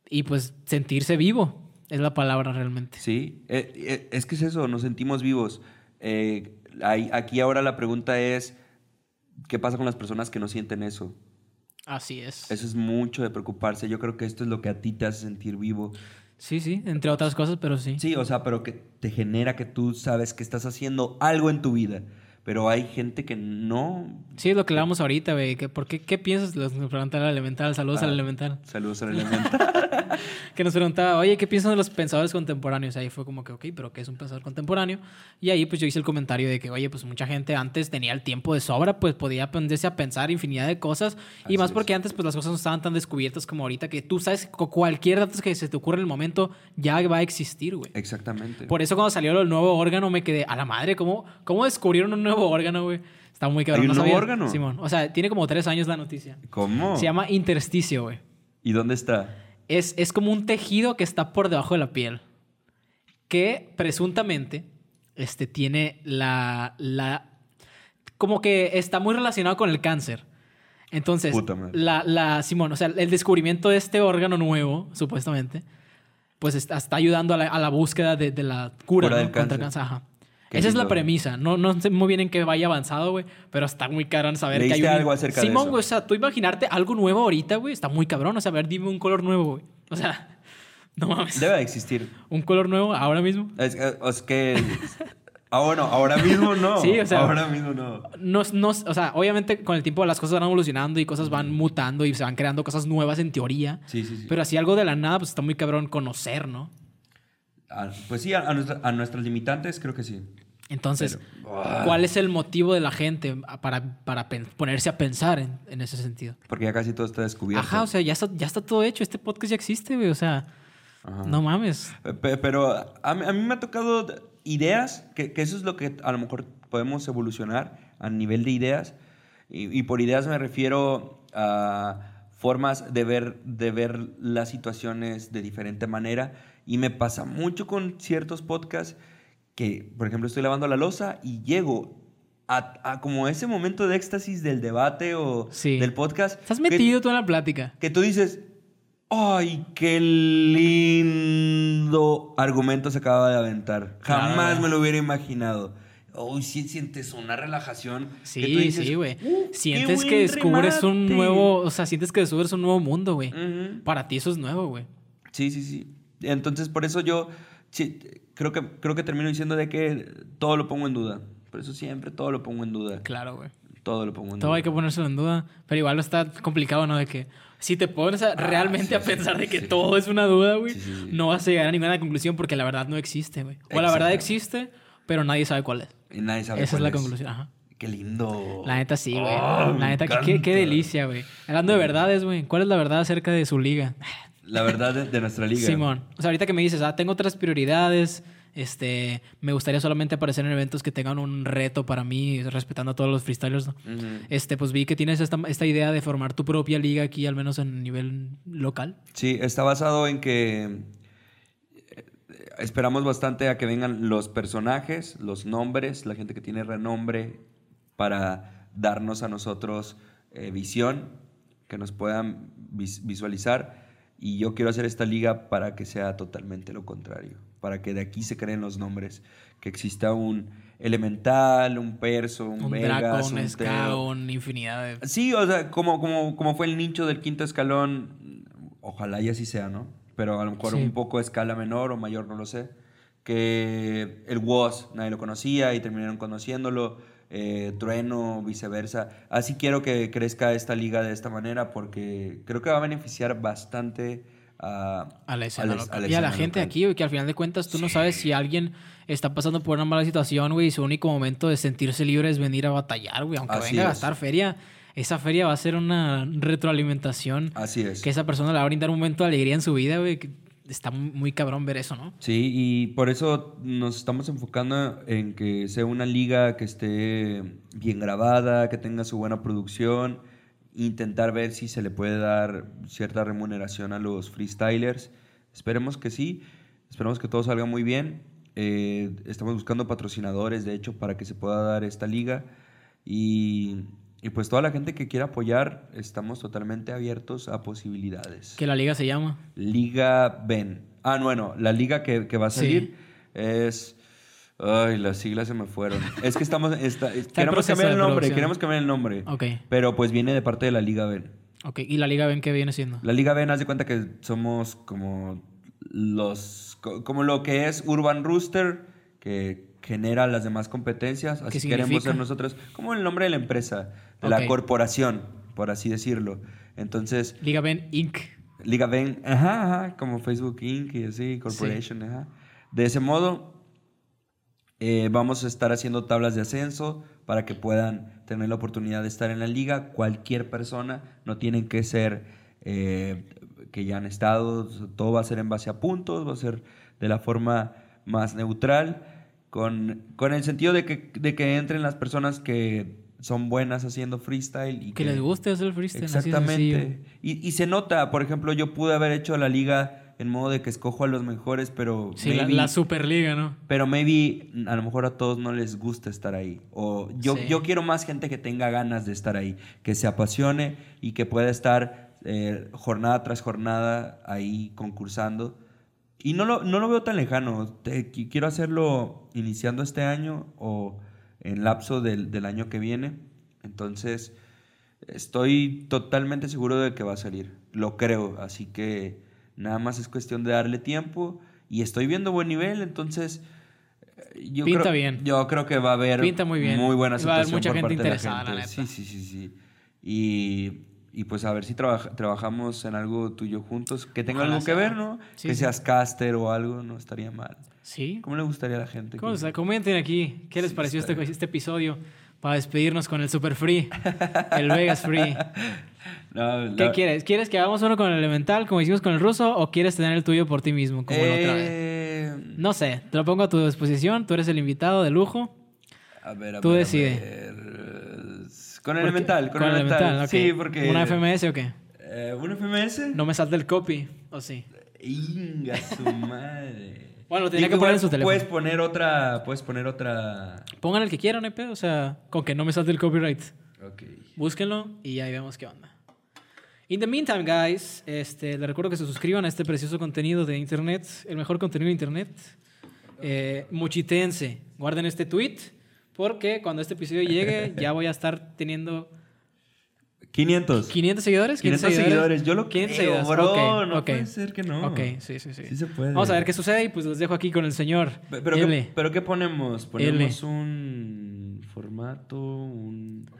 A: y pues sentirse vivo, es la palabra realmente.
B: Sí, eh, eh, es que es eso, nos sentimos vivos. Eh, hay- aquí ahora la pregunta es, ¿qué pasa con las personas que no sienten eso?
A: Así es.
B: Eso es mucho de preocuparse. Yo creo que esto es lo que a ti te hace sentir vivo.
A: Sí, sí, entre otras cosas, pero sí.
B: Sí, o sea, pero que te genera que tú sabes que estás haciendo algo en tu vida. Pero hay gente que no.
A: Sí, es lo que hablamos ahorita, güey. que ¿Por qué, qué piensas? Nos preguntaba el elemental. Saludos
B: Ah.
A: al elemental.
B: Saludos al elemental.
A: que nos preguntaba, oye, ¿qué piensan de los pensadores contemporáneos? Ahí fue como que, ok, pero ¿qué es un pensador contemporáneo? Y ahí pues yo hice el comentario de que, oye, pues mucha gente antes tenía el tiempo de sobra, pues podía ponerse a pensar infinidad de cosas. y
B: Así
A: más
B: es.
A: porque antes pues las cosas no estaban tan descubiertas como ahorita, que tú sabes, cu- cualquier dato que se te ocurra en el momento ya va a existir, güey.
B: Exactamente.
A: Por eso cuando salió el nuevo órgano me quedé a la madre, ¿cómo, cómo descubrieron un nuevo órgano, güey? Está muy cabrón.
B: ¿Hay un
A: no
B: nuevo órgano?
A: Simón. O sea, tiene como tres años la noticia.
B: ¿Cómo?
A: Se llama intersticio, güey.
B: ¿Y dónde está?
A: Es, es como un tejido que está por debajo de la piel. Que presuntamente este, tiene la, la. Como que está muy relacionado con el cáncer. Entonces, la, la. Simón, o sea, el descubrimiento de este órgano nuevo, supuestamente, pues está, está ayudando a la, a la búsqueda de, de la cura,
B: Cura
A: ¿no?
B: del
A: contra el
B: cáncer.
A: cáncer. Ajá.
B: Qué
A: Esa es la premisa. No, no sé muy bien en qué vaya avanzado, güey. Pero está muy cabrón saber que hay
B: ¿Leíste
A: un...
B: algo acerca de
A: Simón,
B: eso?
A: güey. O sea, tú imaginarte algo nuevo ahorita, güey. Está muy cabrón. O sea, a ver, dime un color nuevo, güey. O sea, no mames.
B: Debe de existir.
A: Un color nuevo ahora mismo.
B: Es, es que. Ah, bueno, ahora mismo no.
A: Sí, o sea-
B: Ahora mismo no.
A: No, no, o sea, obviamente con el tiempo las cosas van evolucionando y cosas van mutando y se van creando cosas nuevas en teoría.
B: Sí, sí, sí.
A: Pero así algo de la nada, pues está muy cabrón conocer, ¿no?
B: Ah, pues sí, a, a nuestra- a nuestras limitantes creo que sí.
A: Entonces,
B: Pero- ah.
A: ¿cuál es el motivo de la gente para, para ponerse a pensar en, en ese sentido?
B: Porque ya casi todo está descubierto.
A: Ajá, o sea, ya está, ya está todo hecho. Este podcast ya existe, güey. O sea,
B: Ajá.
A: no mames.
B: Pe- Pero a mí, a mí me ha tocado ideas, que, que eso es lo que a lo mejor podemos evolucionar a nivel de ideas. Y, y por ideas me refiero a formas de ver, de ver las situaciones de diferente manera. Y me pasa mucho con ciertos podcasts que, por ejemplo, estoy lavando la losa y llego a, a como ese momento de éxtasis del debate o
A: Sí.
B: del podcast.
A: Estás
B: que-
A: metido tú en la plática.
B: que tú dices, ay, qué lindo argumento se acaba de aventar. Jamás me lo hubiera imaginado. Uy, sí sientes una relajación. que
A: Sí,
B: dices,
A: sí, güey.
B: "Uh,
A: sientes que descubres un
B: remate".
A: nuevo, o sea, sientes que descubres un nuevo mundo, güey. Para ti eso es nuevo, güey.
B: Sí, sí, sí. Entonces, por eso yo sí, creo, que, creo que termino diciendo de que todo lo pongo en duda. Por eso siempre todo lo pongo en duda.
A: Claro, güey.
B: Todo lo pongo en
A: Todo
B: duda.
A: hay que ponérselo en duda, pero igual está complicado, ¿no? De que si te pones a- realmente
B: sí,
A: a
B: sí,
A: pensar de que
B: sí.
A: todo es una duda, güey,
B: Sí, sí, sí.
A: no vas a llegar a ninguna conclusión porque la verdad no existe, güey. O la verdad existe, pero nadie sabe cuál es.
B: Y nadie sabe
A: Esa es
B: cuál
A: la conclusión, ajá.
B: Qué lindo.
A: La neta sí, güey.
B: Oh,
A: la neta, qué, qué delicia, güey. Hablando de verdades, güey. ¿Cuál es la verdad acerca de su liga?
B: La verdad de, de nuestra liga.
A: Simón. O sea, ahorita que me dices, ah, tengo otras prioridades. Este, me gustaría solamente aparecer en eventos que tengan un reto para mí, respetando a todos los freestylers, ¿no?
B: Ujú.
A: Este, pues vi que tienes esta, esta idea de formar tu propia liga aquí, al menos en nivel local.
B: Sí, está basado en que eh, esperamos bastante a que vengan los personajes, los nombres, la gente que tiene renombre para darnos a nosotros eh, visión, que nos puedan vis- visualizar. Y yo quiero hacer esta liga para que sea totalmente lo contrario, para que de aquí se creen los nombres, que exista un elemental, un perso, un,
A: Un
B: Vegas,
A: Draco, un
B: un
A: infinidad de...
B: Sí, o sea, como, como, como fue el nicho del quinto escalón, ojalá y así sea, ¿no? Pero a lo mejor
A: Sí.
B: un poco a escala menor o mayor, no lo sé. Que el WOS nadie lo conocía y terminaron conociéndolo. Eh, Trueno, viceversa. Así quiero que crezca esta liga de esta manera porque creo que va a beneficiar bastante a,
A: A la escena
B: a la-
A: local.
B: a la
A: y a la gente
B: local.
A: aquí, güey, que al final de cuentas tú no sabes si alguien está pasando por una mala situación, güey, y su único momento de sentirse libre es venir a batallar, güey. Aunque
B: Así
A: venga a gastar feria, esa feria va a ser una retroalimentación
B: Así es.
A: que esa persona le va a brindar un momento de alegría en su vida, güey. Está muy- muy cabrón ver eso, ¿no?
B: Sí, y por eso nos estamos enfocando en que sea una liga que esté bien grabada, que tenga su buena producción, intentar ver si se le puede dar cierta remuneración a los freestylers. Esperemos que sí, esperemos que todo salga muy bien. Eh, estamos buscando patrocinadores, de hecho, para que se pueda dar esta liga. Y, y pues toda la gente que quiera apoyar, estamos totalmente abiertos a posibilidades.
A: Que la liga se llama.
B: Liga Ben. Ah, bueno, la liga que, que va a
A: Sí.
B: salir es. Ay, las siglas se me fueron. Es que estamos. está- queremos cambiar el nombre,
A: producción.
B: queremos cambiar el nombre.
A: Ok,
B: Pero pues viene de parte de la Liga Ben.
A: ok. ¿Y la liga ven qué viene siendo?
B: La Liga Ben, haz de cuenta que somos como los. co- Como lo que es Urban Rooster, que genera las demás competencias.
A: ¿Qué
B: Así queremos ser nosotros, como el nombre de la empresa, de la corporación, por así decirlo. Entonces,
A: Liga Ben Inc.
B: Liga Ben, ajá, ajá, como Facebook Inc. y así, Corporation, ajá. De ese modo, eh, vamos a estar haciendo tablas de ascenso para que puedan tener la oportunidad de estar en la liga. Cualquier persona, no tienen que ser eh, que ya han estado, todo va a ser en base a puntos, va a ser de la forma más neutral, con, con el sentido de que, de que entren las personas que son buenas haciendo freestyle. Y
A: Que les guste hacer freestyle.
B: Exactamente. Y, y se nota, por ejemplo, yo pude haber hecho la liga en modo de que escojo a los mejores, pero
A: Sí, la, Superliga, ¿no?
B: pero maybe a lo mejor a todos no les gusta estar ahí. O yo,
A: Sí.
B: yo quiero más gente que tenga ganas de estar ahí, que se apasione y que pueda estar eh, jornada tras jornada ahí concursando. Y no lo, no lo veo tan lejano. Te- qui- quiero hacerlo iniciando este año o en lapso del, del año que viene. Entonces, estoy totalmente seguro de que va a salir. Lo creo. Así que nada más es cuestión de darle tiempo. Y estoy viendo buen nivel, entonces... eh, Yo
A: Pinta
B: creo,
A: bien.
B: Yo creo que va a haber
A: Pinta muy bien.
B: muy buena
A: Y va a haber mucha
B: por
A: gente
B: la
A: interesada, la
B: gente.
A: neta.
B: Sí, sí, sí, sí. Y, y pues a ver si trabaja- trabajamos en algo tuyo juntos, que tenga
A: Ojalá
B: algo que ver, ¿no?
A: Sí,
B: que
A: sí.
B: seas caster o algo, no estaría mal.
A: Sí.
B: ¿Cómo le gustaría a la gente?
A: ¿Cómo
B: que-?
A: Comenten aquí qué les
B: Sí,
A: pareció este, este episodio para despedirnos con el Super Free, el Vegas Free.
B: No,
A: ¿Qué
B: la-
A: quieres? ¿Quieres que hagamos uno con el Elemental como hicimos con el ruso o quieres tener el tuyo por ti mismo como la otra vez?
B: Eh,
A: No sé, te lo pongo a tu disposición, tú eres el invitado de lujo.
B: A ver, a
A: Tú
B: ver, a
A: decide.
B: ver. Con
A: Porque-
B: elemental, con, elemental.
A: ok.
B: Sí, porque.
A: ¿Una FMS o qué?
B: Eh, ¿Un FMS?
A: No me salte el copy, ¿o sí?
B: Inga su madre.
A: Bueno, lo tenía que poner en su teléfono.
B: Puedes poner otra. Puedes poner otra.
A: Pongan el que quieran, pedo, o sea, con que no me salte el copyright.
B: Ok.
A: Búsquenlo y ahí vemos qué onda. In the meantime, guys, este, les recuerdo que se suscriban a este precioso contenido de internet, el mejor contenido de internet. Eh, muchitense, guarden este tweet porque cuando este episodio llegue ya voy a estar teniendo
B: 500.
A: 500 seguidores.
B: 500 seguidores. Yo lo
A: 500
B: creo,
A: seguidores.
B: bro.
A: Ok,
B: no puede ser que no.
A: Ok, sí, sí, sí.
B: Sí se puede.
A: Vamos a ver qué sucede y pues los dejo aquí con el señor
B: Pe- Pero,
A: L.
B: ¿qué, pero ¿qué ponemos? Ponemos un formato, un...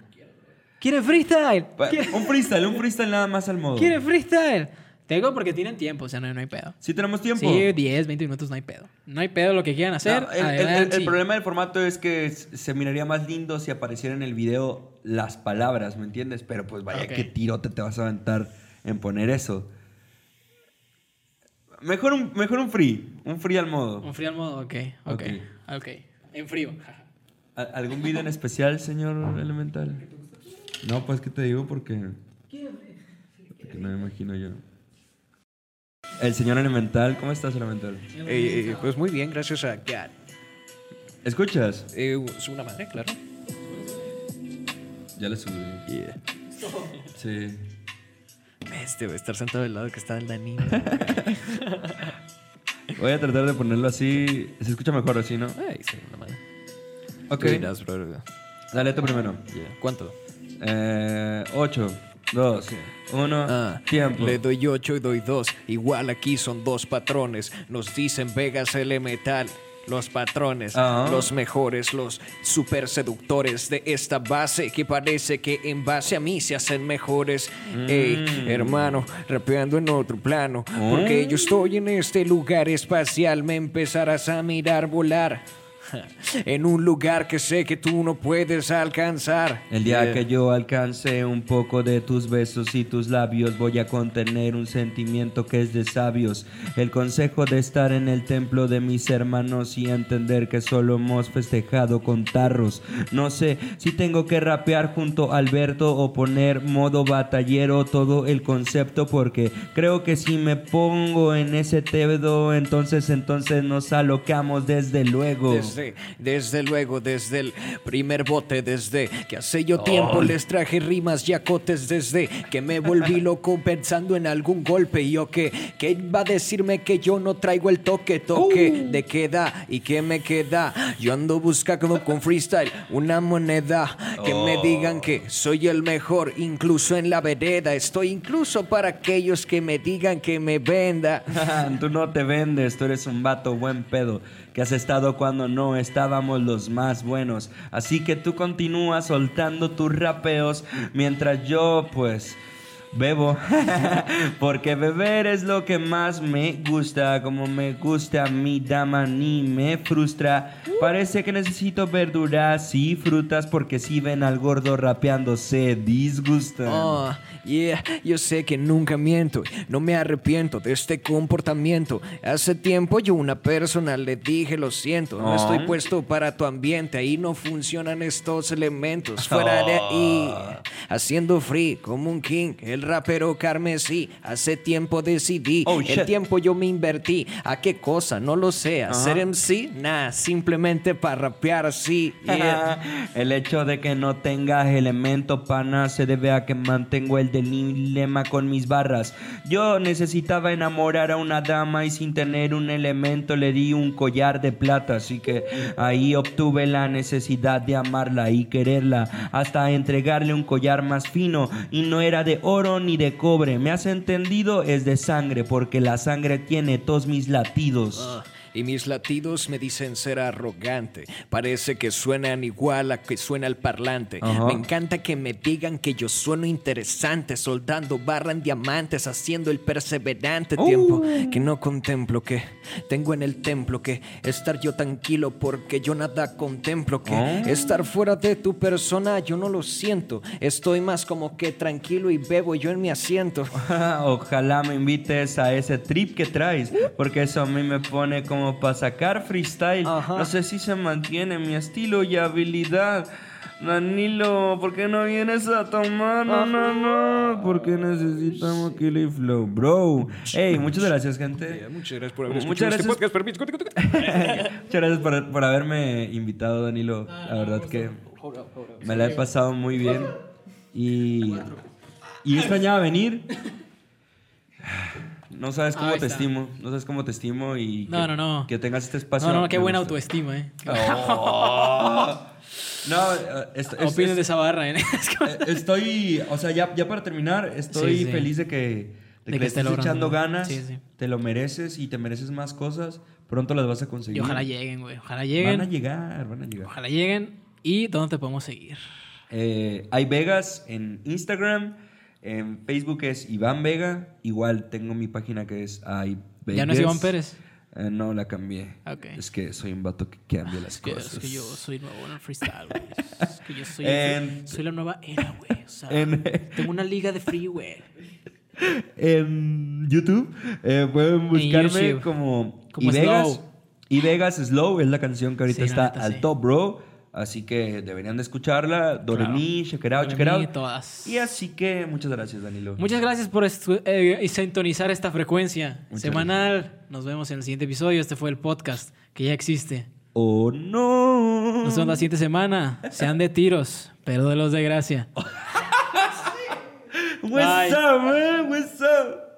A: ¿Quiere freestyle? ¿Quiere,
B: Un freestyle, un freestyle nada más al modo.
A: quiere freestyle? Tengo porque tienen tiempo, o sea, no, no hay pedo.
B: ¿Sí tenemos tiempo?
A: Sí, 10, 20 minutos, no hay pedo. No hay pedo lo que quieran hacer.
B: No, el, el- el-
A: adelante.
B: el problema del formato es que se miraría más lindo si apareciera en el video las palabras, ¿me entiendes? Pero pues vaya,
A: Ok.
B: qué tirote te vas a aventar en poner eso. Mejor un, mejor un free, un free al modo.
A: Un frío al modo, ok, ok,
B: Ok.
A: ok. En frío.
B: ¿Al- ¿Algún video en especial, señor Elemental? No, pues que te digo porque... Porque no me imagino yo. El señor Elemental, ¿cómo estás, Elemental?
C: Eh, eh, pues muy bien, gracias a God.
B: ¿Escuchas?
C: Eh, es una madre, claro.
B: Ya le subí.
C: Yeah.
B: Sí.
C: Este va a estar sentado del lado que está el Danilo.
B: Voy a tratar de ponerlo así. Se escucha mejor así, ¿no?
C: Ay, sí, una madre.
B: Ok.
C: Tú dirás, bro.
B: Dale tú primero.
C: Yeah. ¿Cuánto?
B: Eh, 8, 2, 1,
C: Ah,
B: tiempo.
C: Le doy 8 y doy 2. Igual aquí son dos patrones. Nos dicen Vegas Elemental. Los patrones,
B: Ah.
C: los mejores, los super seductores de esta base que parece que en base a mí se hacen mejores. Ey,
B: Mm.
C: hermano, rapeando en otro plano. Porque yo estoy en este lugar espacial, me empezarás a mirar volar. En un lugar que sé que tú no puedes alcanzar.
B: El día
C: Yeah.
B: que yo alcance un poco de tus besos y tus labios, voy a contener un sentimiento que es de sabios. El consejo de estar en el templo de mis hermanos y entender que solo hemos festejado con tarros. No sé si tengo que rapear junto a Alberto o poner modo batallero todo el concepto, porque creo que si me pongo en ese tedo, entonces, entonces nos alocamos desde luego.
C: Desde, desde luego, desde el primer bote, desde que hace yo tiempo les traje rimas y acotes, desde que me volví loco pensando en algún golpe. Y yo que, que va a decirme que yo no traigo el toque, toque de queda y que me queda. Yo ando buscando con freestyle una moneda que me digan que soy el mejor, incluso en la vereda. Estoy incluso para aquellos que me digan que me venda.
B: tú no te vendes, tú eres un vato buen pedo que has estado cuando no estábamos los más buenos. Así que tú continúas soltando tus rapeos mientras yo, pues, bebo. Porque beber es lo que más me gusta. Como me gusta mi dama ni me frustra. Parece que necesito verduras y frutas porque si ven al gordo rapeando se disgustan.
C: Oh, yeah, yo sé que nunca miento, no me arrepiento de este comportamiento. Hace tiempo yo una persona le dije lo siento, no
B: Oh.
C: estoy puesto para tu ambiente, ahí no funcionan estos elementos. Fuera de ahí, haciendo free como un king, el rapero carmesí. Hace tiempo decidí,
B: Oh,
C: el tiempo yo me invertí. ¿A qué cosa? No lo sé. ¿Hacer MC? Nah, simplemente para rapear así. Yeah.
B: El hecho de que no tengas elemento pana se debe a que mantengo el dilema con mis barras. Yo necesitaba enamorar a una dama y sin tener un elemento le di un collar de plata, así que ahí obtuve la necesidad de amarla y quererla hasta entregarle un collar más fino y no era de oro ni de cobre. ¿Me has entendido? Es de sangre porque la sangre tiene todos mis latidos.
C: Ah, Y mis latidos me dicen ser arrogante. Parece que suenan igual a que suena el parlante. Me encanta que me digan que yo sueno interesante, soldando barra en diamantes, haciendo el perseverante tiempo que no contemplo que tengo en el templo que estar yo tranquilo porque yo nada contemplo que
B: Oh.
C: estar fuera de tu persona yo no lo siento. Estoy más como que tranquilo y bebo yo en mi asiento.
B: Ojalá me invites a ese trip que traes, porque eso a mí me pone como para sacar freestyle.
C: Ajá.
B: No sé si se mantiene mi estilo y habilidad. Danilo, ¿por qué no vienes a tomar? No, no, no, porque necesitamos Kill Flow, bro. Hey, muchas gracias, gente.
C: Muchas gracias por
B: haber escuchado este podcast. Muchas gracias por, por haberme invitado, Danilo. La verdad que me la he pasado muy bien. Y, y extrañaba venir. No sabes cómo
A: Ahí
B: te estimo. No sabes cómo te estimo y
A: No,
B: que,
A: no, no.
B: que tengas este espacio.
A: No, no, qué buena
B: gusta.
A: autoestima, ¿eh?
B: Oh. No, es-
A: Opinen
B: es-
A: de esa barra, ¿eh?
B: eh, estoy, o sea, ya, ya para terminar, estoy
A: Sí, sí.
B: feliz de que, de
A: De
B: que
A: que
B: le
A: esté
B: estés echando ganas.
A: Sí, sí.
B: Te lo mereces y te mereces más cosas. Pronto las vas a
A: Y
B: conseguir.
A: ojalá lleguen, güey. Ojalá
B: Van a
A: lleguen.
B: llegar, van a llegar.
A: Ojalá lleguen. ¿Y dónde te podemos seguir?
B: Eh, hay Vegas en Instagram. En Facebook es Iván Vega. Igual tengo mi página que es
A: ¿Ya no es Iván Pérez?
B: Eh, no, la cambié.
A: Ok.
B: Es que soy un vato que cambia las
A: que,
B: cosas.
A: es que yo soy nuevo en el freestyle, güey. Es que yo soy,
B: En-
A: soy la nueva era, güey. O sea,
B: En-
A: tengo una liga de free, güey.
B: en YouTube eh, pueden buscarme
A: YouTube.
B: como,
A: Como. Slow.
B: Ivegas Slow es la canción que ahorita
A: Sí,
B: está
A: neta,
B: al
A: sí.
B: top, bro. Así que deberían de escucharla. It
A: Doremi,
B: out.
A: todas.
B: Y así que muchas gracias, Danilo.
A: Muchas gracias por eh, sintonizar esta frecuencia
B: Muchas
A: semanal. Nos vemos en el siguiente episodio. Este fue el podcast que ya existe.
B: ¡Oh, no!
A: Nos vemos la siguiente semana. Sean de tiros, pero de los de gracia.
B: What's
A: Bye.
B: up, man? What's up?